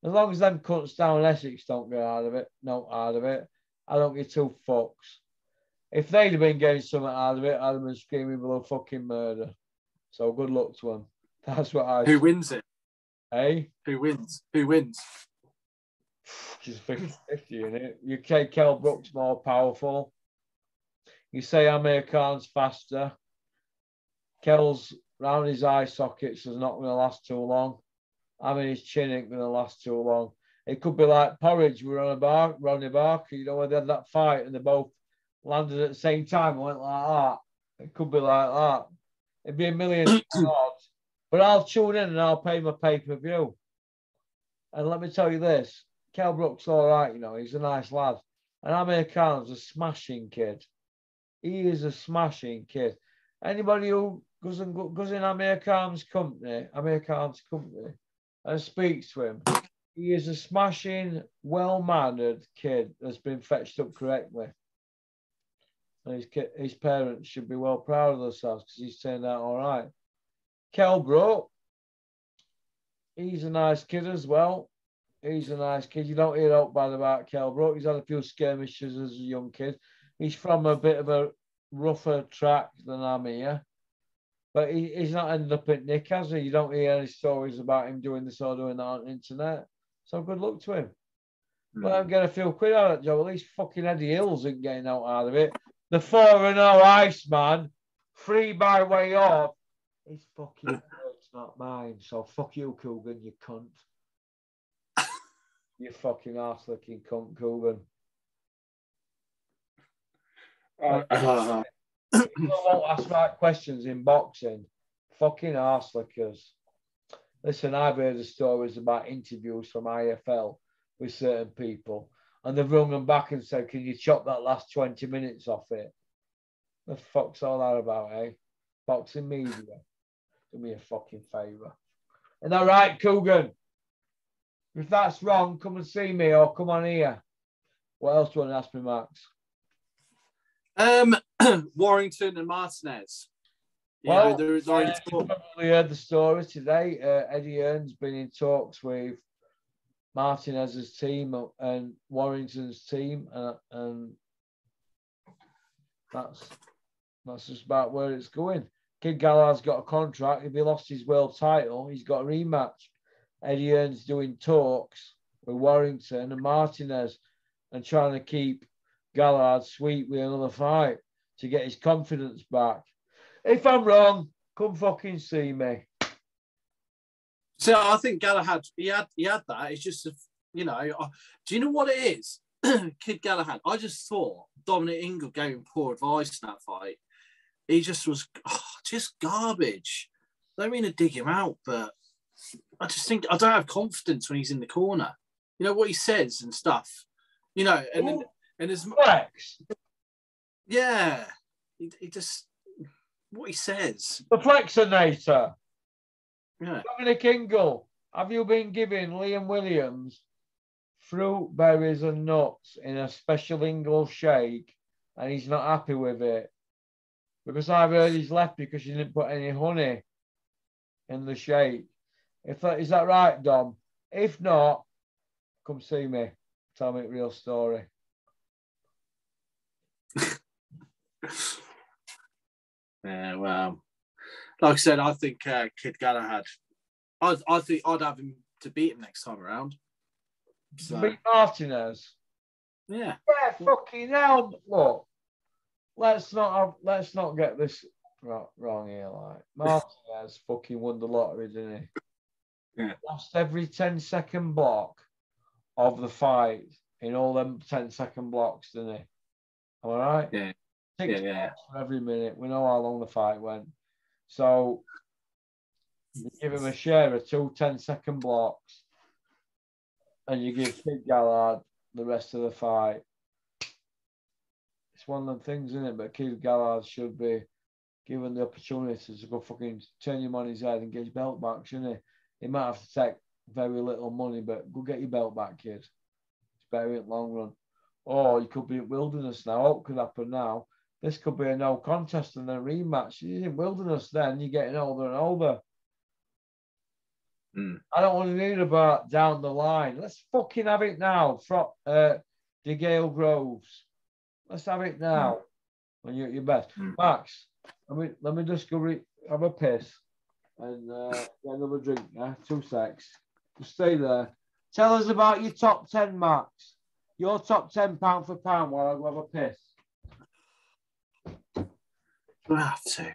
As long as them cunts down Essex don't get out of it, no out of it, I don't get two fucks. If they'd have been getting something out of it, I'd have been screaming below fucking murder. So good luck to them. That's what I Who wins it? Hey, Who wins? Who wins? Just 50 50 in it. You say Kel Brook's more powerful. You say Amir Khan's faster. Kel's round his eye sockets is not going to last too long. I mean, his chin ain't going to last too long. It could be like porridge with Ronnie Barker, Ronnie Barker, you know, where they had that fight and they both landed at the same time and went like that. It could be like that. It'd be a million odds. But I'll tune in and I'll pay my pay per view. And let me tell you this Kel Brook's all right, you know, he's a nice lad. And Amir Khan's a smashing kid. He is a smashing kid. Anybody who goes, goes in Amir Khan's company, Amir Khan's company, and speaks to him, he is a smashing, well mannered kid that's been fetched up correctly. And his, his parents should be well proud of themselves because he's turned out all right. Kel Brook, he's a nice kid as well. He's a nice kid. You don't hear out bad about Kel Brook. He's had a few skirmishes as a young kid. He's from a bit of a rougher track than I'm here. But he, he's not ended up at Nick, has he? You don't hear any stories about him doing this or doing that on the internet. So good luck to him. But I'm getting a few quid out of it, Joe. At least fucking Eddie Hills ain't getting out out of it. The 4 and 0 Iceman, free by way of, It's fucking words, not mine. So fuck you, Coogan, you cunt. You fucking arse licking cunt, Coogan. Right. Uh, People won't ask right questions in boxing. Fucking arse lickers. Listen, I've heard the stories about interviews from IFL with certain people, and they've rung them back and said, Can you chop that last 20 minutes off it? The fuck's all that about, eh? Boxing media. Do me a fucking favour. Isn't that right, Coogan? If that's wrong, come and see me or come on here. What else do you want to ask me, Max? um, Warrington and Martinez. Yeah, there is Uh, already you probably heard the story today. Uh, Eddie Hearn's been in talks with Martinez's team and Warrington's team, uh, and that's that's just about where it's going. Kid Galahad's got a contract. If he lost his world title, he's got a rematch. Eddie Hearn's doing talks with Warrington and Martinez and trying to keep Galahad sweet with another fight to get his confidence back. If I'm wrong, come fucking see me. So I think Galahad, he had he had that. It's just, you know, do you know what it is? Kid Galahad. I just thought Dominic Ingle gave him poor advice in that fight. He just was oh, just garbage. I don't mean to dig him out, but I just think I don't have confidence when he's in the corner. You know what he says and stuff. You know, and and, and as Flex, yeah, he, he just what he says. the Flexinator. Yeah, Dominic Ingle, have you been giving Liam Williams fruit, berries, and nuts in a special Ingle shake and he's not happy with it? Because I've heard he's left because you didn't put any honey in the shake. If that is that right, Dom? If not, come see me. Tell me a real story. yeah. Well, like I said, I think uh, Kid Galahad. I I think I'd have him to beat him next time around. So, Beat Martinez. yeah. Yeah, fucking hell. Look, let's not have, let's not get this wrong, wrong here. Like Martinez fucking won the lottery, didn't he? Yeah. Lost every 10 second block of the fight in all them 10 second blocks, didn't he? All right. Yeah. Six Yeah, yeah. for every minute. We know how long the fight went. So you give him a share of two 10 second blocks and you give Kid Galahad the rest of the fight. It's one of them things, isn't it? But Kid Galahad should be given the opportunity to go fucking turn him on his head and get his belt back, shouldn't he? He might have to take very little money, but go get your belt back, kid. It's the long run. Or you could be at Wilderness now. What could happen now? This could be a no contest and a rematch. You're in Wilderness then, you're getting older and older. Hmm. I don't want to read about down the line. Let's fucking have it now. From uh, DeGale Groves. Let's have it now. When you're at your best. Hmm. Max, let me let me just go re- have a piss and uh, get another drink. Yeah, two secs. Just stay there. Tell us about your top ten, Max. Your top ten pound for pound while I go have a piss. I have to.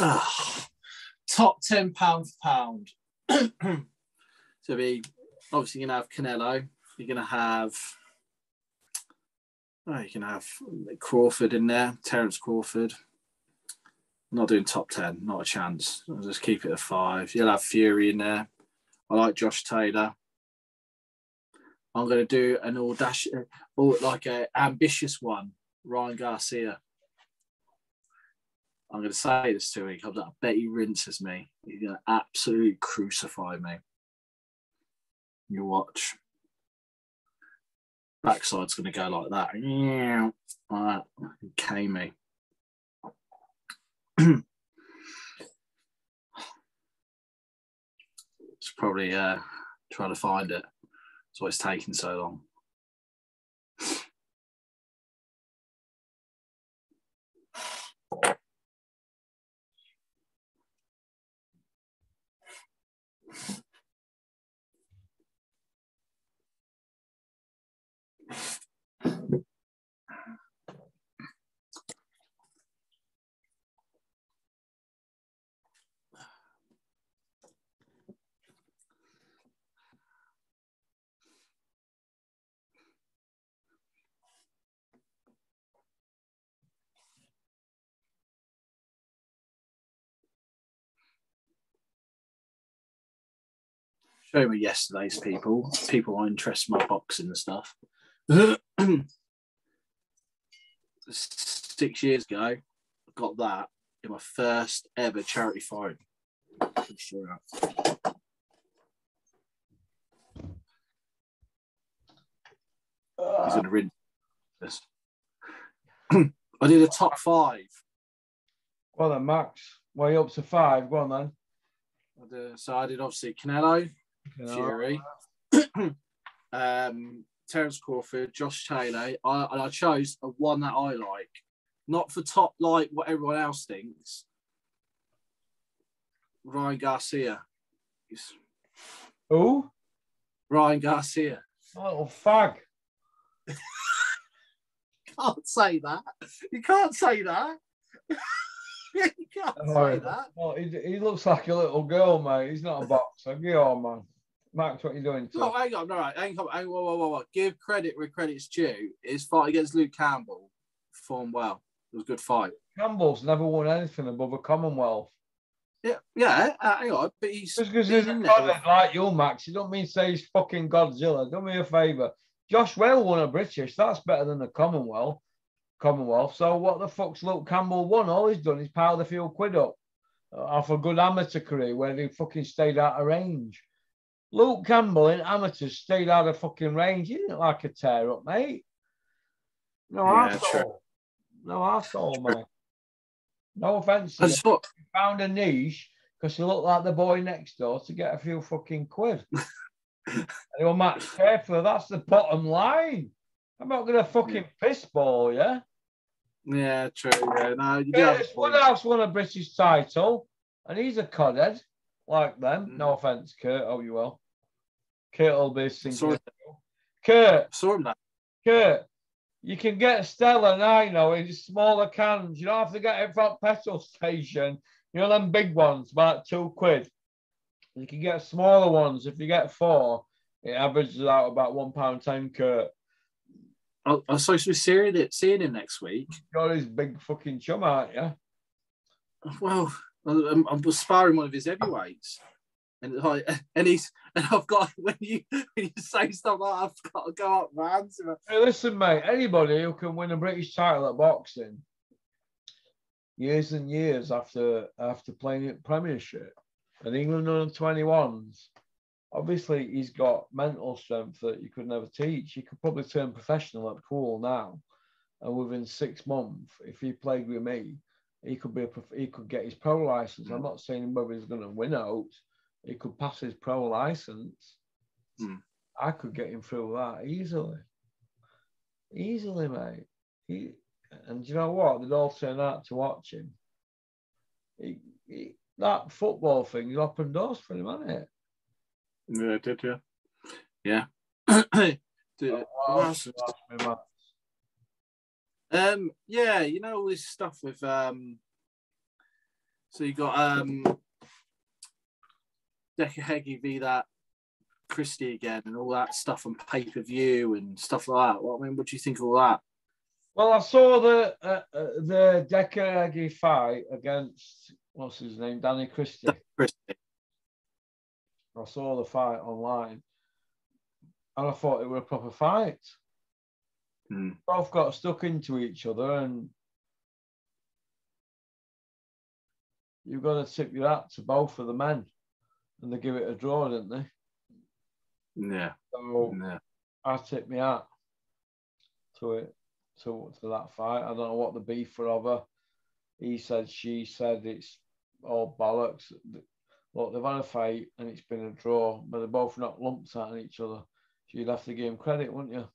Ah. top ten pound for pound. so be obviously gonna have Canelo. You're gonna have. Oh, you can have Crawford in there, Terence Crawford. Not doing top ten, not a chance. I'll just keep it at five. You'll have Fury in there. I like Josh Taylor. I'm going to do an audacious, or like a ambitious one. Ryan Garcia. I'm going to say this to him. I bet he rinses me. He's going to absolutely crucify me. You watch. Backside's going to go like that. Yeah, like. Cane me. it's probably uh, trying to find it. It's always taking so long. Showing me yesterday's people, people are interested in my boxing and stuff. Six years ago, I got that in my first ever charity fight. Sure. He's in a ring. Yes. I did a top five. Well then, Max, way up to five. Go on then. I did- So I did obviously Canelo, Fury, um, Terence Crawford, Josh Taylor. I, and I chose a one that I like, not for top like what everyone else thinks. Ryan Garcia. Who? Ryan Garcia. Little fag. Can't say that. You can't say that. you can't say that. Well, he, he looks like a little girl, mate. He's not a boxer. Get on, man. Max, what you doing? To? No, hang on, all right, hang on, hang on, whoa, whoa, whoa, whoa. Give credit where credit's due. His fight against Luke Campbell performed well. It was a good fight. Campbell's never won anything above a Commonwealth. Yeah, yeah, uh, hang on, but he's Just because he's he's a god like you, Max, you don't mean say he's fucking Godzilla. Do me a favour. Josh Whale won a British. That's better than the Commonwealth. Commonwealth. So what the fuck's Luke Campbell won? All he's done is piled a few quid up uh, off a good amateur career where he fucking stayed out of range. Luke Campbell in amateurs stayed out of fucking range. He didn't like a tear up, mate. No Yeah, arsehole. true. No arsehole, mate. No offence. to I him found a niche because he looked like the boy next door to get a few fucking quid. and he were Max careful. That's the bottom line. I'm not gonna fucking piss ball, yeah. yeah, true. Yeah, no, you Curtis. Woodhouse won a British title, and he's a codhead like them. Mm. No offense, Kurt. Oh, you will. Kurt will be Sorry. Kurt, him that. Kurt, you can get Stella now, you know, in smaller cans. You don't have to get it from petrol station. You know, them big ones, about two quid. You can get smaller ones. If you get four, it averages out about one pound ten, Kurt. I'm was supposed to be seeing, it, seeing him next week. Got his big fucking chum, aren't you? Well, I'm, I'm sparring one of his heavyweights. And and he's, and I've got when you when you say stuff like I've got to go up him. Hey, listen, mate, anybody who can win a British title at boxing years and years after after playing at Premiership and England under 21s, obviously he's got mental strength that you could never teach. He could probably turn professional at pool now. And within six months, if he played with me, he could be a, he could get his pro license. I'm not saying whether he's going to win out. He could pass his pro license. Hmm. I could get him through that easily. Easily, mate. He, and do you know what? They'd all turn out to watch him. He, he, that football thing is open doors for him, hasn't it? Yeah, I did, yeah. Yeah. Oh, what wow. else was- Ask me, Matt. Um, yeah, you know all this stuff with um. So you got um. Decker Heggie v that Christie again and all that stuff on pay per view and stuff like that. What I mean, what do you think of all that? Well, I saw the uh, uh, the Deckeregi fight against what's his name, Danny Christie. Christie. I saw the fight online, and I thought it was a proper fight. Hmm. Both got stuck into each other, and you've got to tip your hat to both of the men, and they give it a draw, didn't they? Yeah, So yeah. I tip my hat to it, to, to that fight. I don't know what the beef were over. He said, she said, it's all bollocks. Look, they've had a fight and it's been a draw, but they're both not lumped at each other. So you'd have to give him credit, wouldn't you?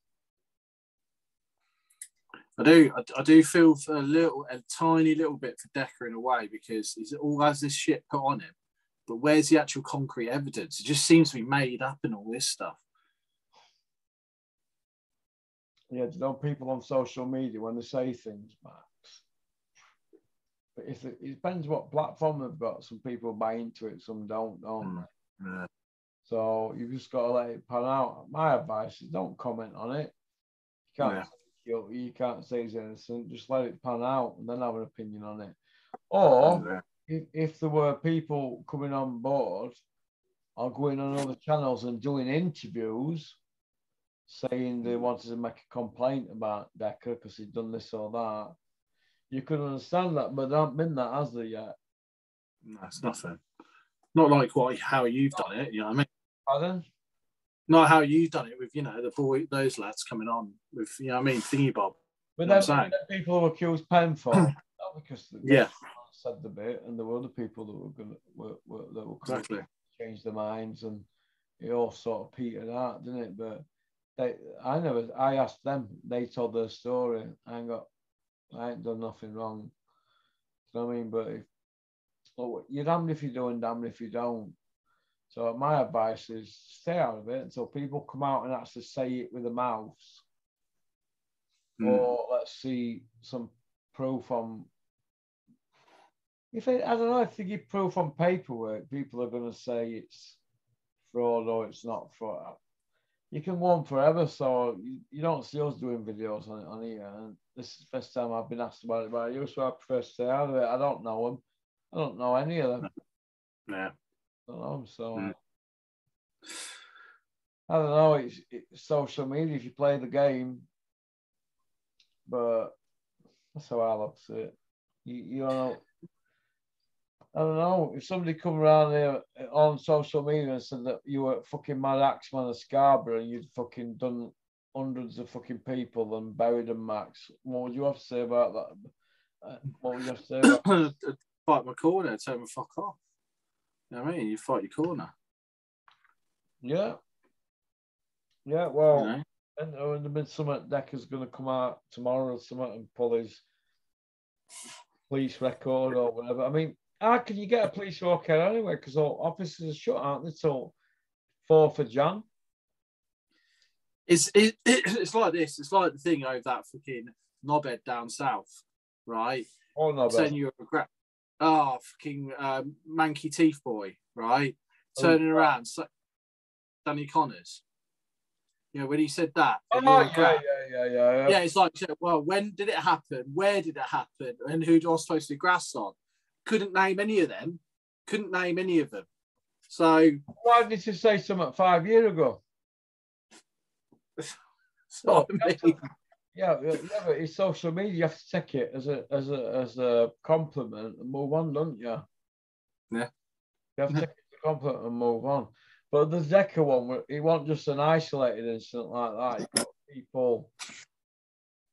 I do. I, I do feel for a little, a tiny little bit for Decker in a way because he's all has this shit put on him. But where's the actual concrete evidence? It just seems to be made up and all this stuff. Yeah, you know people on social media when they say things, Max? But if it, it depends what platform they've got. Some people buy into it, some don't, don't Mm. So you just got to let it pan out. My advice is don't comment on it. You can't, Yeah. say you, you can't say he's innocent. Just let it pan out and then have an opinion on it. Or Yeah. If, if there were people coming on board are going on other channels and doing interviews saying they mm. wanted to make a complaint about Decker because he'd done this or that. You could understand that, but there hasn't been that, has there yet? No, it's nothing. Not like what how you've done it. You know what I mean? Pardon? Not how you've done it with you know the boy those lads coming on with you know what I mean thingy bob. But Know then what saying? people who accused Penfold, not because Yeah. Said the bit, and there were other people that were going to were, were, that were Exactly. change their minds, and it all sort of petered out, didn't it? But they, I never, I asked them, they told their story. I ain't got, I ain't done nothing wrong. You know what I mean? But if, well, you're damned if you do and damned if you don't. So my advice is stay out of it until people come out and actually say it with their mouths. Mm. or let's see some proof on. If it, I don't know if they give proof on paperwork, people are going to say it's fraud or it's not fraud. You can on forever, so you, you don't see us doing videos on on here. And this is the first time I've been asked about it by you, so I prefer to stay out of it. I don't know them. I don't know any of them. Yeah. I don't know 'em, so Mm. I don't know. It's, it's social media if you play the game, but that's how I look at it. You, you know, I don't know. If somebody come around here on social media and said that you were fucking mad axeman of Scarborough and you'd fucking done hundreds of fucking people and buried them, Max, what would you have to say about that? Uh, What would you have to say about fight my corner, tell him to fuck off. You know what I mean? You fight your corner. Yeah. Yeah, You well, know? And oh, in the midsummer, Decker's going to come out tomorrow or something and pull his police record or whatever. I mean, how can you get a police record anyway? Because all offices are shut, aren't they, till 4th of Jan? It's it, it, it's like this. It's like the thing over that fucking knobhead down south, right? Oh, no, but you're a crap. Oh, fucking um, manky teeth boy, right? Oh, Turning right. around, so, Danny Connors. You know when he said that. Oh, and you're a yeah, yeah, yeah, yeah, yeah. yeah, it's like, well, when did it happen? Where did it happen? And who was supposed to be grass on? Couldn't name any of them. Couldn't name any of them. So, Why did you say something five years ago? so Oh, Yeah, yeah, but it's social media. You have to take it as a as a as a compliment and move on, don't you? Yeah. You have to take it as a compliment and move on. But the Decker one, it wasn't just an isolated incident like that. People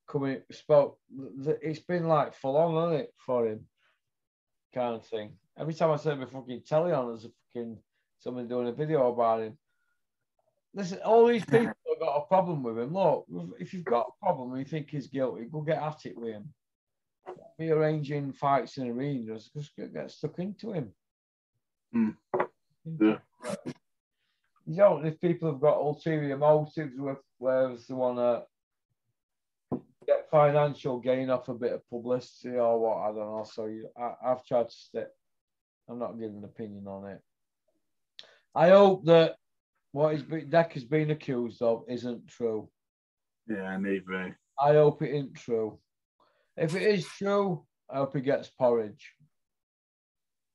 coming spoke. It's been like full on, hasn't it, for him? Kind of thing. Every time I turn my fucking telly on, there's a fucking somebody doing a video about him. Listen, all these people have got a problem with him. Look, if you've got a problem and you think he's guilty, go get at it with him. Be arranging fights in arenas, just get, get stuck into him. Hmm. Yeah. You don't, if people have got ulterior motives, with, whereas they want to get financial gain off a bit of publicity or what, I don't know. So you, I, I've tried to stick. I'm not giving an opinion on it. I hope that what is Deck has been accused of isn't true. yeah, neither. I hope it isn't true. If it is true, I hope he gets porridge.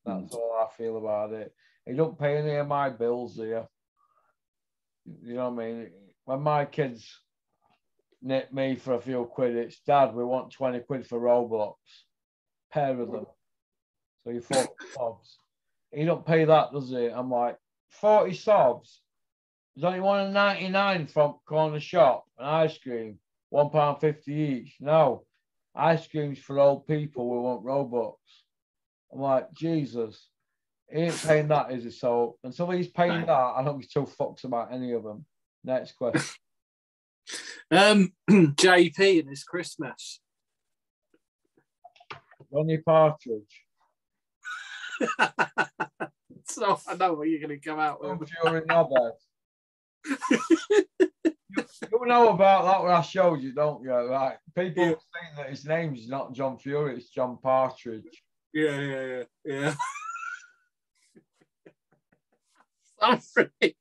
That's hmm. all I feel about it. He don't pay any of my bills here. You know what I mean? When my kids nip me for a few quid, it's dad, we want 20 quid for Roblox. Pair of them. So you 40 sobs. He don't pay that, does he? I'm like, 40 sobs. There's only one and 99 from corner shop and ice cream, one pound fifty each. No, ice cream's for old people We want Robux. I'm like, Jesus, he ain't paying that, is he? So until he's paying that, I don't give two fucks about any of them. Next question. Um, JP and his Christmas. Ronnie Partridge. so I know what you're going to come out with. Fury Knobhead. You know about that what I showed you, don't you? Right. People saying that his name's not John Fury, it's John Partridge. Yeah, yeah, yeah, yeah. Sorry.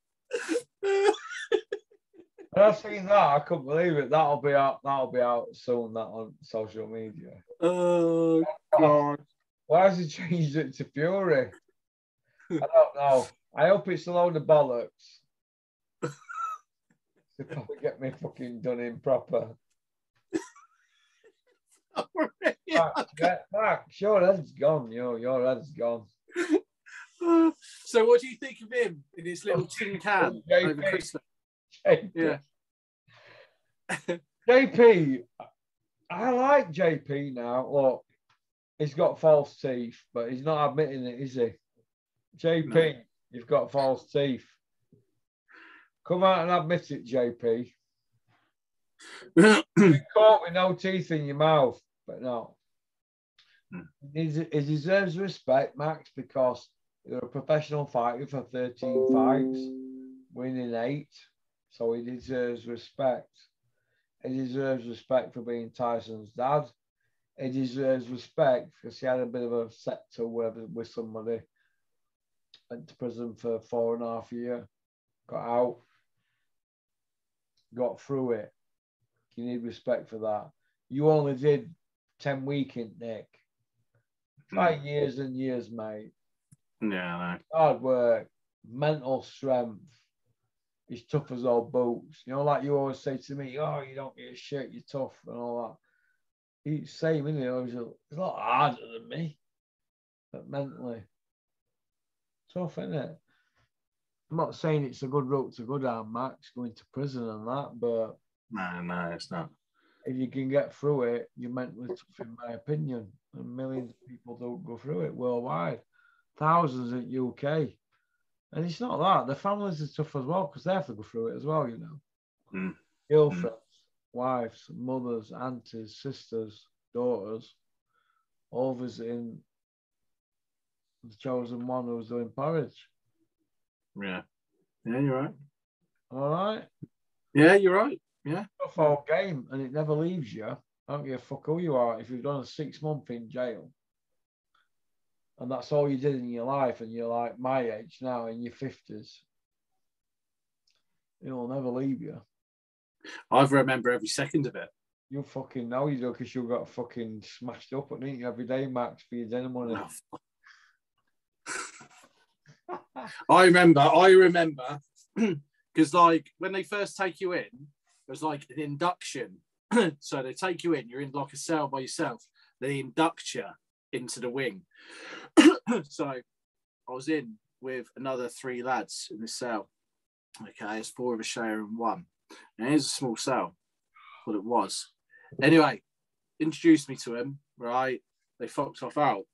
When I've seen that, I couldn't believe it. That'll be out. That'll be out soon. That on social media. oh God. Why has he changed it to Fury? I don't know. I hope it's a load of bollocks. to probably get me fucking done in proper. Yeah, Max, your head's gone. Yo, your head's gone. so, what do you think of him in his little tin can over Christmas? JP. Yeah. JP, I like JP now. Look, he's got false teeth, but he's not admitting it, is he? JP, No. you've got false teeth. Come out and admit it, JP. You're caught with no teeth in your mouth, but no. Hmm. He deserves respect, Max, because you're a professional fighter for 13 fights, winning eight. So he deserves respect. He deserves respect for being Tyson's dad. He deserves respect because he had a bit of a sector with, with somebody. Went to prison for four and a half year, got out, got through it. You need respect for that. You only did 10 weekend, Nick. Hmm. Five years and years, mate. Yeah, know. Hard work, mental strength. He's tough as old boots. You know, like you always say to me, oh, you don't get a shit, you're tough and all that. He's same, isn't he? He's a, he's a lot harder than me, but mentally. Tough, isn't it? I'm not saying it's a good route to go down, Max, going to prison and that, but No, no, it's not. if you can get through it, you're mentally tough, in my opinion. And millions of people don't go through it worldwide. Thousands in UK. And it's not that. The families are tough as well because they have to go through it as well, you know. Mm. Girlfriends, wives, mothers, aunties, sisters, daughters, all visiting the chosen one who's doing porridge. Yeah. Yeah, you're right. All right? Yeah, you're right. Yeah. tough old game and it never leaves you. I don't give a fuck who you are. If you've done a six month in jail and that's all you did in your life and you're like my age now in your 50s, it'll never leave you. I remember every second of it. You fucking know you do because you got fucking smashed up, didn't you, every day, Max, for your dinner money. I remember, I remember, because like when they first take you in, it was like an induction. so they take you in, you're in like a cell by yourself. They induct you into the wing. so I was in with another three lads in this cell. Okay, it's four of us sharing one. And here's a small cell, what it was. Anyway, introduced me to him, right? They fucked off out.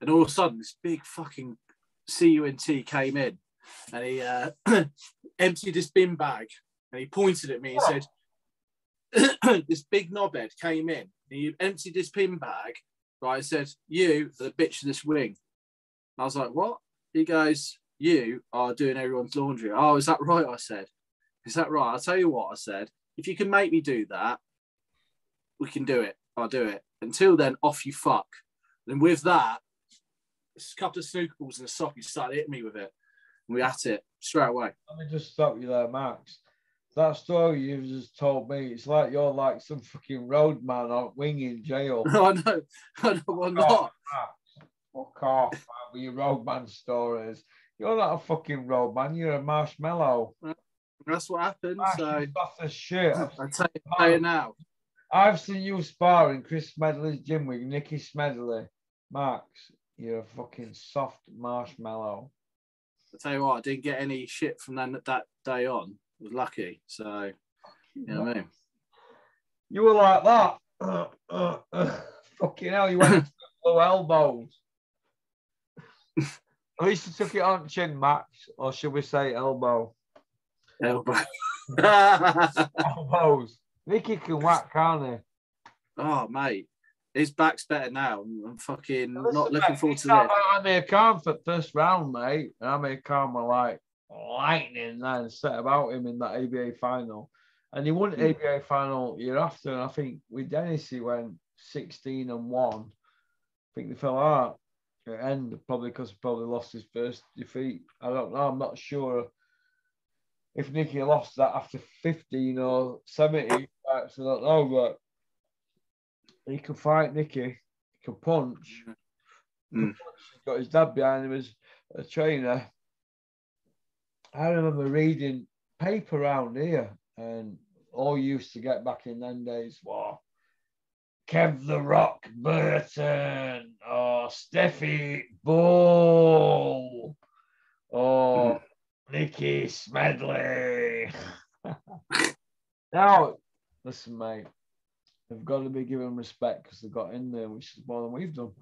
And all of a sudden, this big fucking CUNT came in and he uh, emptied his bin bag and he pointed at me and said, This big knobhead came in and he emptied his bin bag. Right, said, You the bitch of this wing. I was like, What? He goes, You are doing everyone's laundry. Oh, is that right? I said, Is that right? I'll tell you what, I said, if you can make me do that, we can do it. I'll do it. Until then, off you fuck. And with that, a couple of snooker balls and a sock, he started hitting me with it. And we at it straight away. Let me just stop you there, Max. That story you've just told me, it's like you're like some fucking roadman on wing in jail. I know. I know I'm not. Fuck off, man, with your roadman stories. You're not a fucking roadman, you're a marshmallow. That's what happened. Max, So soft shit. I tell you, tell you now. I've seen you spar in Chris Smedley's gym with Nicky Smedley. Max, you're a fucking soft marshmallow. I tell you what, I didn't get any shit from that, that day on. I was lucky. So, you know what I mean? You were like that. Uh, uh, uh. Fucking hell, you went to low elbows. At least you took it on chin, Max, or should we say elbow? Elbow. Elbows. Nicky can whack, can't he? oh, mate. His back's better now. I'm fucking Listen, not looking mate, forward to this. by Amir Khan for first round, mate. And Amir Khan were like lightning then set about him in that ABA final. And he won the Hmm. ABA final year after. And I think with Dennis, he went 16 and 1. I think they fell out at the end, probably because he probably lost his first defeat. I don't know. I'm not sure if Nicky lost that after 15 or 70 fights. I don't know, but he can fight Nicky. He can punch. Mm. He's got his dad behind him as a trainer. I remember reading paper around here, and all you used to get back in them days was Kev the Rock Burton or Steffi Bull or hmm. Nikki Smedley. now, listen, mate, they've got to be given respect because they got in there, which is more than we've done.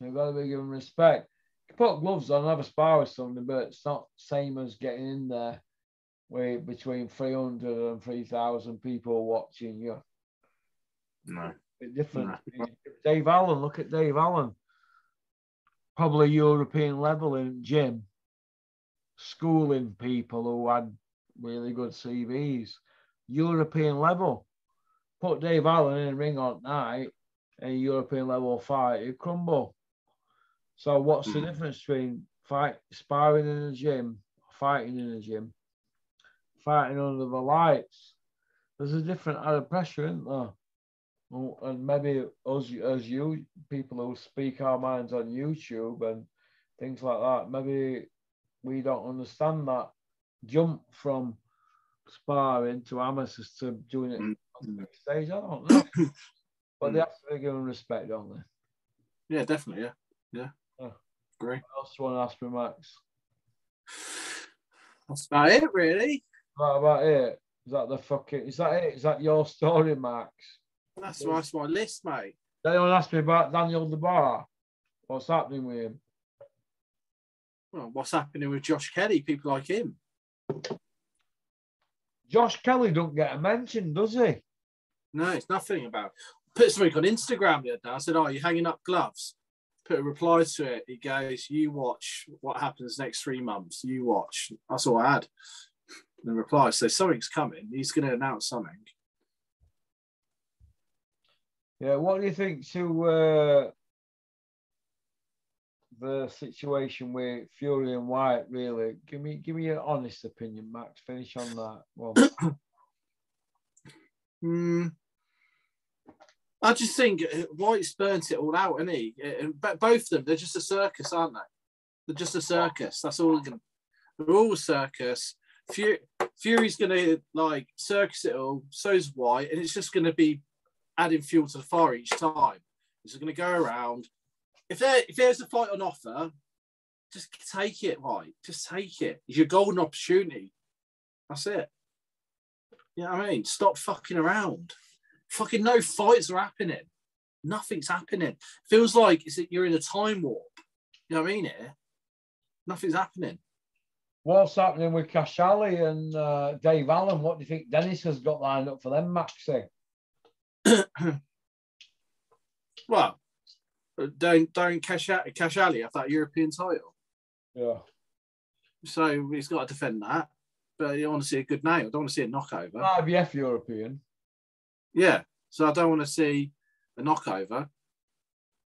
They've got to be given respect. You put gloves on, have a spar with somebody, but it's not same as getting in there with between 300 and 3,000 people watching you. No. Bit different. Dave Allen, look at Dave Allen. Probably European level in gym, schooling people who had really good CVs. European level. Put Dave Allen in a ring on night, a European level fight, he'd crumble. So what's the Mm. difference between fight sparring in a gym, fighting in a gym, fighting under the lights? There's a different added pressure, isn't there? And maybe us as you people who speak our minds on YouTube and things like that, maybe we don't understand that jump from sparring to amateurs to doing it Mm. on the stage. I don't know. but they have to be given respect, don't they? Yeah, definitely. Yeah. Yeah. Yeah. Agree. What else do you want to ask me, Max? That's about it, really. What about it? Is that the fucking? Is that it? Is that your story, Max? That's, that's my list, mate. Did anyone ask me about Daniel DeBar? What's happening with him? Well, what's happening with Josh Kelly? People like him. Josh Kelly don't get a mention, does he? No, it's nothing about. Put something on Instagram the other day. I said, "Oh, you hanging up gloves?" Put a reply to it. He goes, "You watch what happens next three months. You watch." That's all I had. The reply. So something's coming. He's going to announce something. Yeah. What do you think to uh, the situation with Fury and Whyte? Really, give me give me your honest opinion, Max. Finish on that. Well, Hmm. I just think uh, Whyte's burnt it all out, he? Uh, And but both of them, they're just a circus, aren't they? They're just a circus. That's all. They're, gonna, they're all a circus. Fury, Fury's gonna like circus it all. So's Whyte, and it's just gonna be adding fuel to the fire each time. It's gonna go around. If there if there's a fight on offer, just take it, White. Just take it. It's your golden opportunity. That's it. You know what I mean? Stop fucking around. Fucking no fights are happening. Nothing's happening. Feels like is it you're in a time warp. You know what I mean? Here, nothing's happening. what's happening with Kash Ali and uh, Dave Allen? What do you think Dennis has got lined up for them, Maxi? Well, don't don't cash out Kash Ali have that European title. Yeah. So he's got to defend that. But you want to see a good name. I don't want to see a knockover. IBF European. Yeah. So I don't want to see a knockover.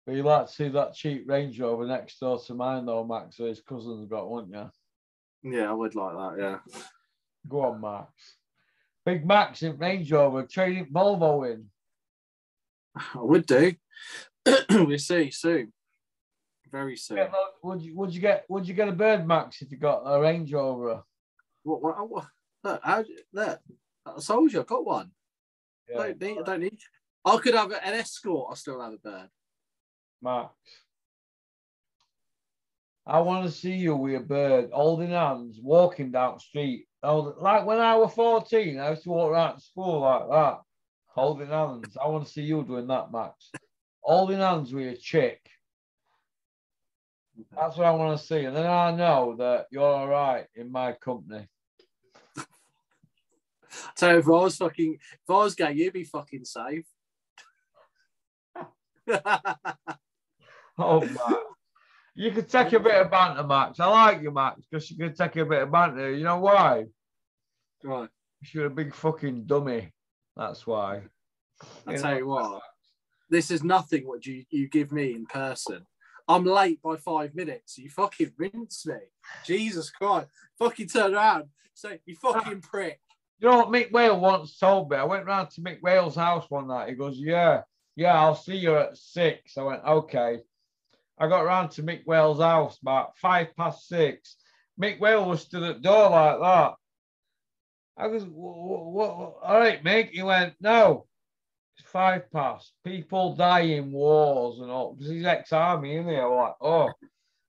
But you like to see that cheap Range Rover next door to mine, though, Max. So his cousin's got, wouldn't you? Yeah, I would like that. Yeah. Go on, Max. Big Max in Range Rover, trading Volvo in. I would do. we'll see soon. Very soon. Yeah, would you would you get would you get a bird Max if you got a Range Rover? What, what, what, look, how, look, I told you, I've got one. Yeah, Don't need, I don't need. I could have an escort. I still have a bird. Max. I want to see you with a bird, holding hands, walking down the street. Hold- Like when I was 14, I used to walk around school like that, holding hands. I want to see you doing that, Max. Holding hands with a chick. That's what I want to see. And then I know that you're all right in my company. So if I was fucking, if I was gay, you'd be fucking safe. Oh, Max. You could take a bit of banter, Max. I like you, Max, because you could take a bit of banter. You know why? right. You're a big fucking dummy. That's why. I tell know, you what, this is nothing what you, you give me in person. I'm late by five minutes. You fucking rinse me. Jesus Christ. Fucking turn around. Say, you fucking prick. You know what Mick Whale once told me? I went round to Mick Whale's house one night. He goes, Yeah, yeah, I'll see you at six. I went, Okay. I got round to Mick Whale's house about five past six. Mick Whale was stood at the door like that. I was, all right, Mick. He went, no, it's five past. People die in wars and all. Because he's ex-army, isn't he? I'm like, oh.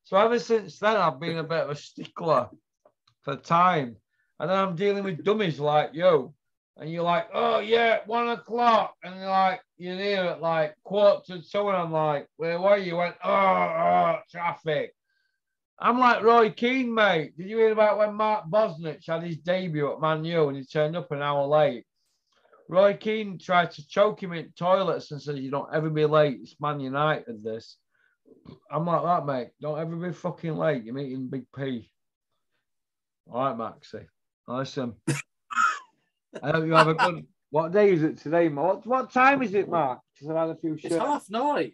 So ever since then, I've been a bit of a stickler for time. And then I'm dealing with dummies like you. And you're like, oh, yeah, one o'clock. And you're like, you're there at like quarter to two. And I'm like, where were you? you went, oh, oh, traffic. I'm like Roy Keane, mate. Did you hear about when Mark Bosnich had his debut at Man U and he turned up an hour late? Roy Keane tried to choke him in toilets and said, You don't ever be late. It's Man United, this. I'm like that, mate. Don't ever be fucking late. You're meeting Big P. All right, Maxie. Listen. Um, I hope you have a good. What day is it today, Mark? What, what time is it, Mark? Because I've had a few It's half nine.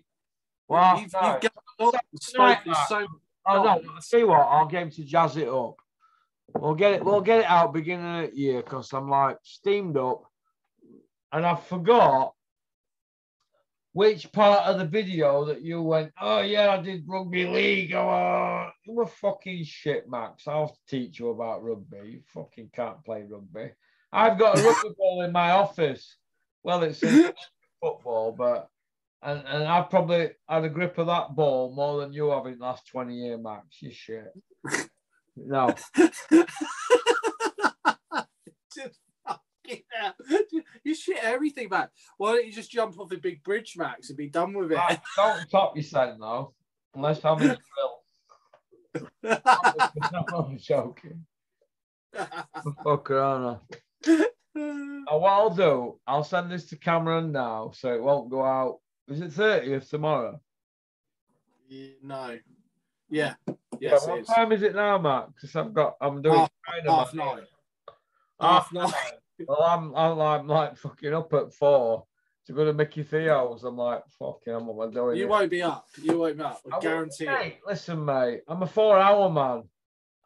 Well, you've, no. you've got a lot of Right, so Oh no! I'll see what I'll get him to jazz it up. We'll get it. We'll get it out beginning of the year because I'm like steamed up, and I forgot which part of the video that you went. Oh yeah, I did rugby league. Oh, you were fucking shit, Max. I'll have to teach you about rugby. You fucking can't play rugby. I've got a rugby ball in my office. Well, it's a football, but and, and I've probably had a grip of that ball more than you have in the last 20 years, Max. You shit. No. hell. You shit everything, man. Why don't you just jump off a big bridge, Max, and be done with it? Max, don't top yourself though. Unless I'm in the. I'm joking. Fuck around. Oh, what I'll do, I'll send this to Cameron now so it won't go out. Is it 30th tomorrow? Yeah, no. Yeah. Yeah, Yes, what it is. time is it now, Max? Because I've got, I'm doing Half- China, Half nine. Half nine. Well, I'm, I'm, I'm like fucking up at four to go to Mickey Theo's. I'm like, fucking, I'm what am I doing? You won't be up. You won't be up. I guarantee it. Mate, listen, mate, I'm a four hour man.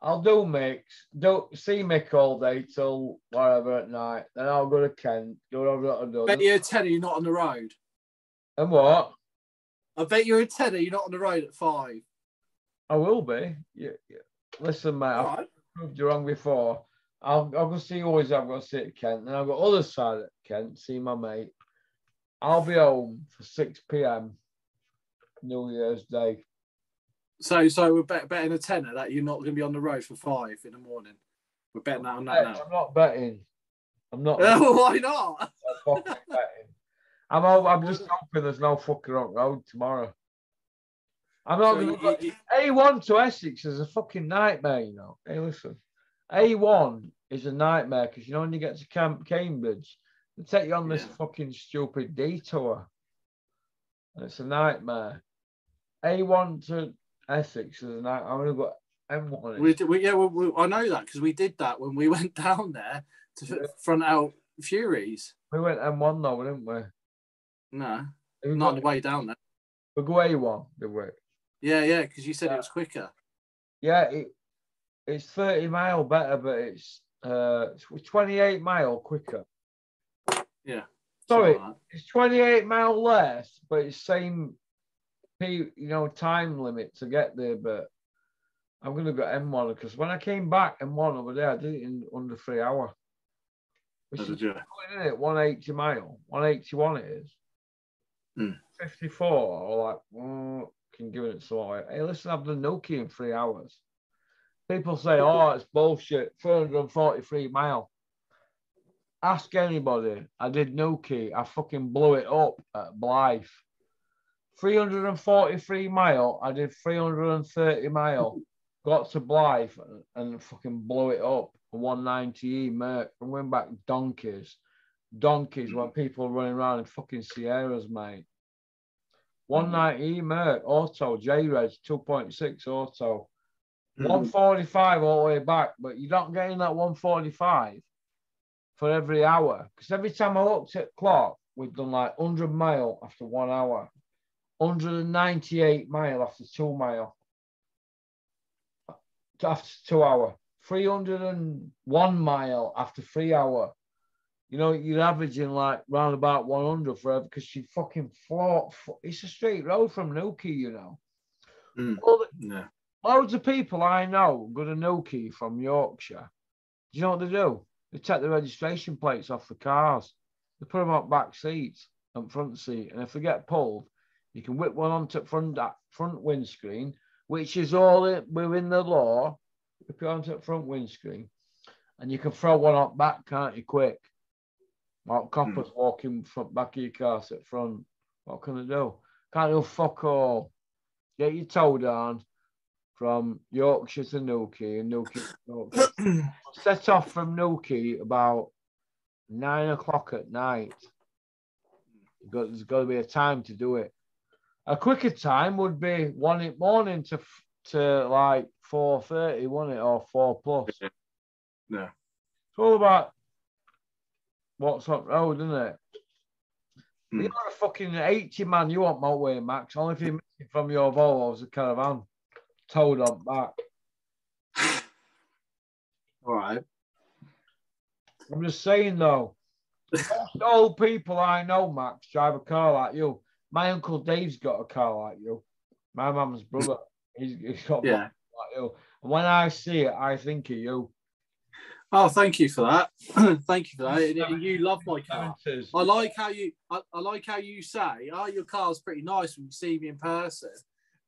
I'll do mix, do see Mick all day till whatever at night. Then I'll go to Kent, do what I've got to do. bet you're a tenner, you're not on the road. And what? I bet you're a tenner, you're not on the road at five. I will be. Yeah, yeah. Listen, mate, I've proved you wrong before. I'll, I'll go see always I've got to see at Kent. Then I've got other side at Kent, see my mate. I'll be home for 6 p.m. New Year's Day. So, so we're bet, betting a tenner that you're not going to be on the road for five in the morning. We're betting that on that now. I'm not betting. I'm not. Why not? I'm. I'm, I'm just hoping there's no fucking on road tomorrow. I'm not So gonna you- go- you- A1 to Essex is a fucking nightmare, you know. Hey, listen. A1 is a nightmare because you know when you get to Camp Cambridge, they take you on this Yeah. fucking stupid detour. And it's a nightmare. A1 to Essex is a nightmare. I'm gonna go M1. We, we, yeah, we, we, I know that because we did that when we went down there to Yeah. front out Furies. We went M1 though, didn't we? No, We not the way down there. we go A1, did we? Yeah, yeah, because you said Yeah. it was quicker. Yeah, it, it's 30 mile better, but it's uh 28 mile quicker. Yeah. Sorry, like it's 28 mile less, but it's same P you know time limit to get there. But I'm gonna go M1 because when I came back M1 over there, I did it in under three hour. Which is good, isn't it? 180 mile, 181 it is. Hmm. 54, or like, mm, can give it some. Hey, listen, I've done Newquay in three hours. People say, oh, it's bullshit, 343 mile. Ask anybody. I did Newquay. I fucking blew it up at Blythe. 343 mile. I did 330 mile. Got to Blythe and, fucking blew it up. 190e Merc. And went back donkeys. Donkeys when people running around in fucking Sierras, mate. 190e Merc auto, J Reds 2.6 auto. Hmm. 145 all the way back, but you're not getting that 145 for every hour. Because every time I looked at clock, we've done like 100 mile after one hour, 198 mile after two mile, after two hour, 301 mile after three hour. You know, you're averaging like round about 100 forever because you fucking float. It's a straight road from Newquay, you know. Mm. All the, Yeah. Loads of people I know go to Newquay from Yorkshire. Do you know what they do? They take the registration plates off the cars. They put them on back seats and front seat, and if they get pulled, you can whip one onto front uh, front windscreen, which is all it, within the law. Whip it onto the front windscreen, and you can throw one up back, can't you? Quick. Like hmm. coppers walking front back of your car at front. What can they do? Can't do fuck all. Get your toe down from Yorkshire to Newquay and Newquay to Yorkshire. Set off from Newquay about nine o'clock at night. There's got to be a time to do it. A quicker time would be one in morning to to like four thirty, wouldn't it, or four plus? No. It's all about what's up road, isn't it? Hmm. You're a fucking 80 man, you want motorway, Max. Only if you're missing from your Volvo as a caravan. Towed on back. All right. I'm just saying though, most old people I know, Max, drive a car like you. My uncle Dave's got a car like you. My mum's brother, he's, he's got Yeah. like you. And when I see it, I think of you. Oh, thank you for that. thank you for that. And You love my car. I like how you I, I like how you say, oh, your car's pretty nice when you see me in person.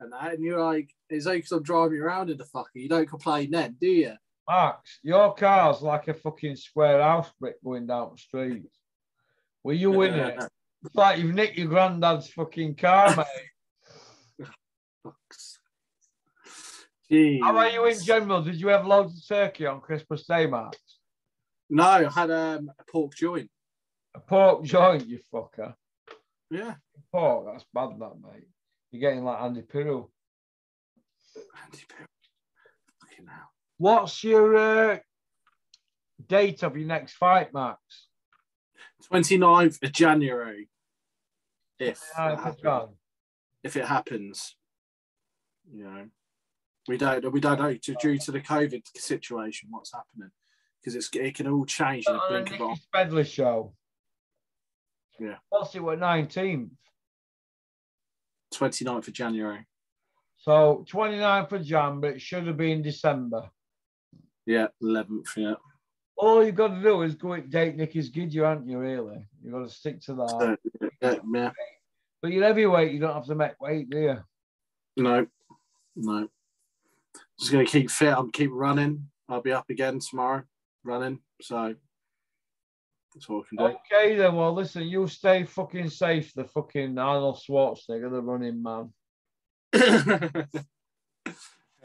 And that, and you're like, it's because I'm driving around in the fucker. You don't complain then, do you? Max, your car's like a fucking square house brick going down the street. Were you in it? It's like you've nicked your granddad's fucking car, mate. Jeez. How are you in general? Did you have loads of turkey on Christmas Day, Max? No, I had um, a pork joint. A pork joint, you fucker. Yeah. Pork, that's bad, that, mate. You're getting like Andy Pirro. Andy. Fucking hell. What's your uh, date of your next fight, Max? 29th of January. If Uh, it happens. if it happens, you know, we don't we don't know to, due to the COVID situation what's happening because it's it can all change in a the blink of an eye. Show. Yeah. What's it, what, 19th? 29th of January. So 29th of Jan, but it should have been December. Yeah, 11th. Yeah. All you've got to do is go and date Nicky's Gidju, aren't you, really? You've got to stick to that. Uh, yeah, yeah. But you're heavyweight, you don't have to make weight, do you? No, no. Just gonna keep fit. I'm keep running. I'll be up again tomorrow, running. So that's all I can Okay, then. Well, listen, you stay fucking safe, the fucking Arnold Schwarzenegger, the running man. do.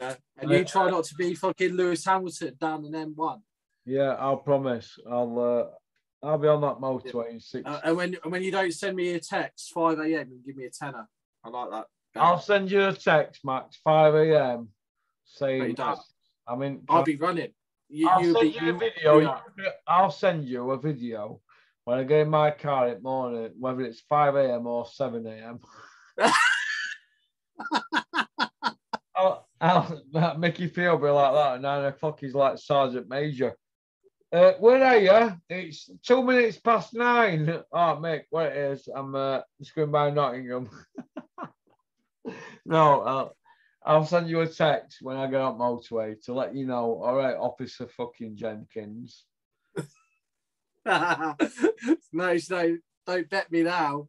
yeah. And you try not to be fucking Lewis Hamilton down an M1. Yeah, I'll promise. I'll uh, I'll be on that motorway in six. Uh, and when and when you don't send me a text 5 a.m. and give me a tenner, I like that. I'll send you a text, Max, 5 a.m. No, saying you. I'm in. I'll be running. You, I'll you'll send be, you a video. you. I'll send you a video when I get in my car in the morning, whether it's 5 a.m. or 7 a.m. I'll, I'll you feel be like that. At nine o'clock, he's like Sergeant Major. Uh, where are you? It's two minutes past nine. Oh, Mick, what it is? I'm uh, just going by Nottingham. no, I'll, send you a text when I get up motorway to let you know. All right, Officer fucking Jenkins. no, no, don't bet me now.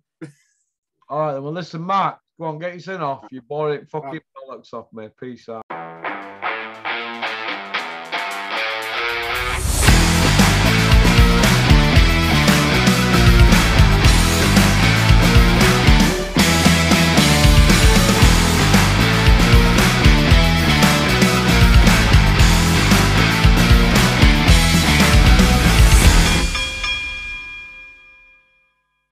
All right, well, listen, Mark, go on, get your son off. You boring fucking bollocks off me. Peace out.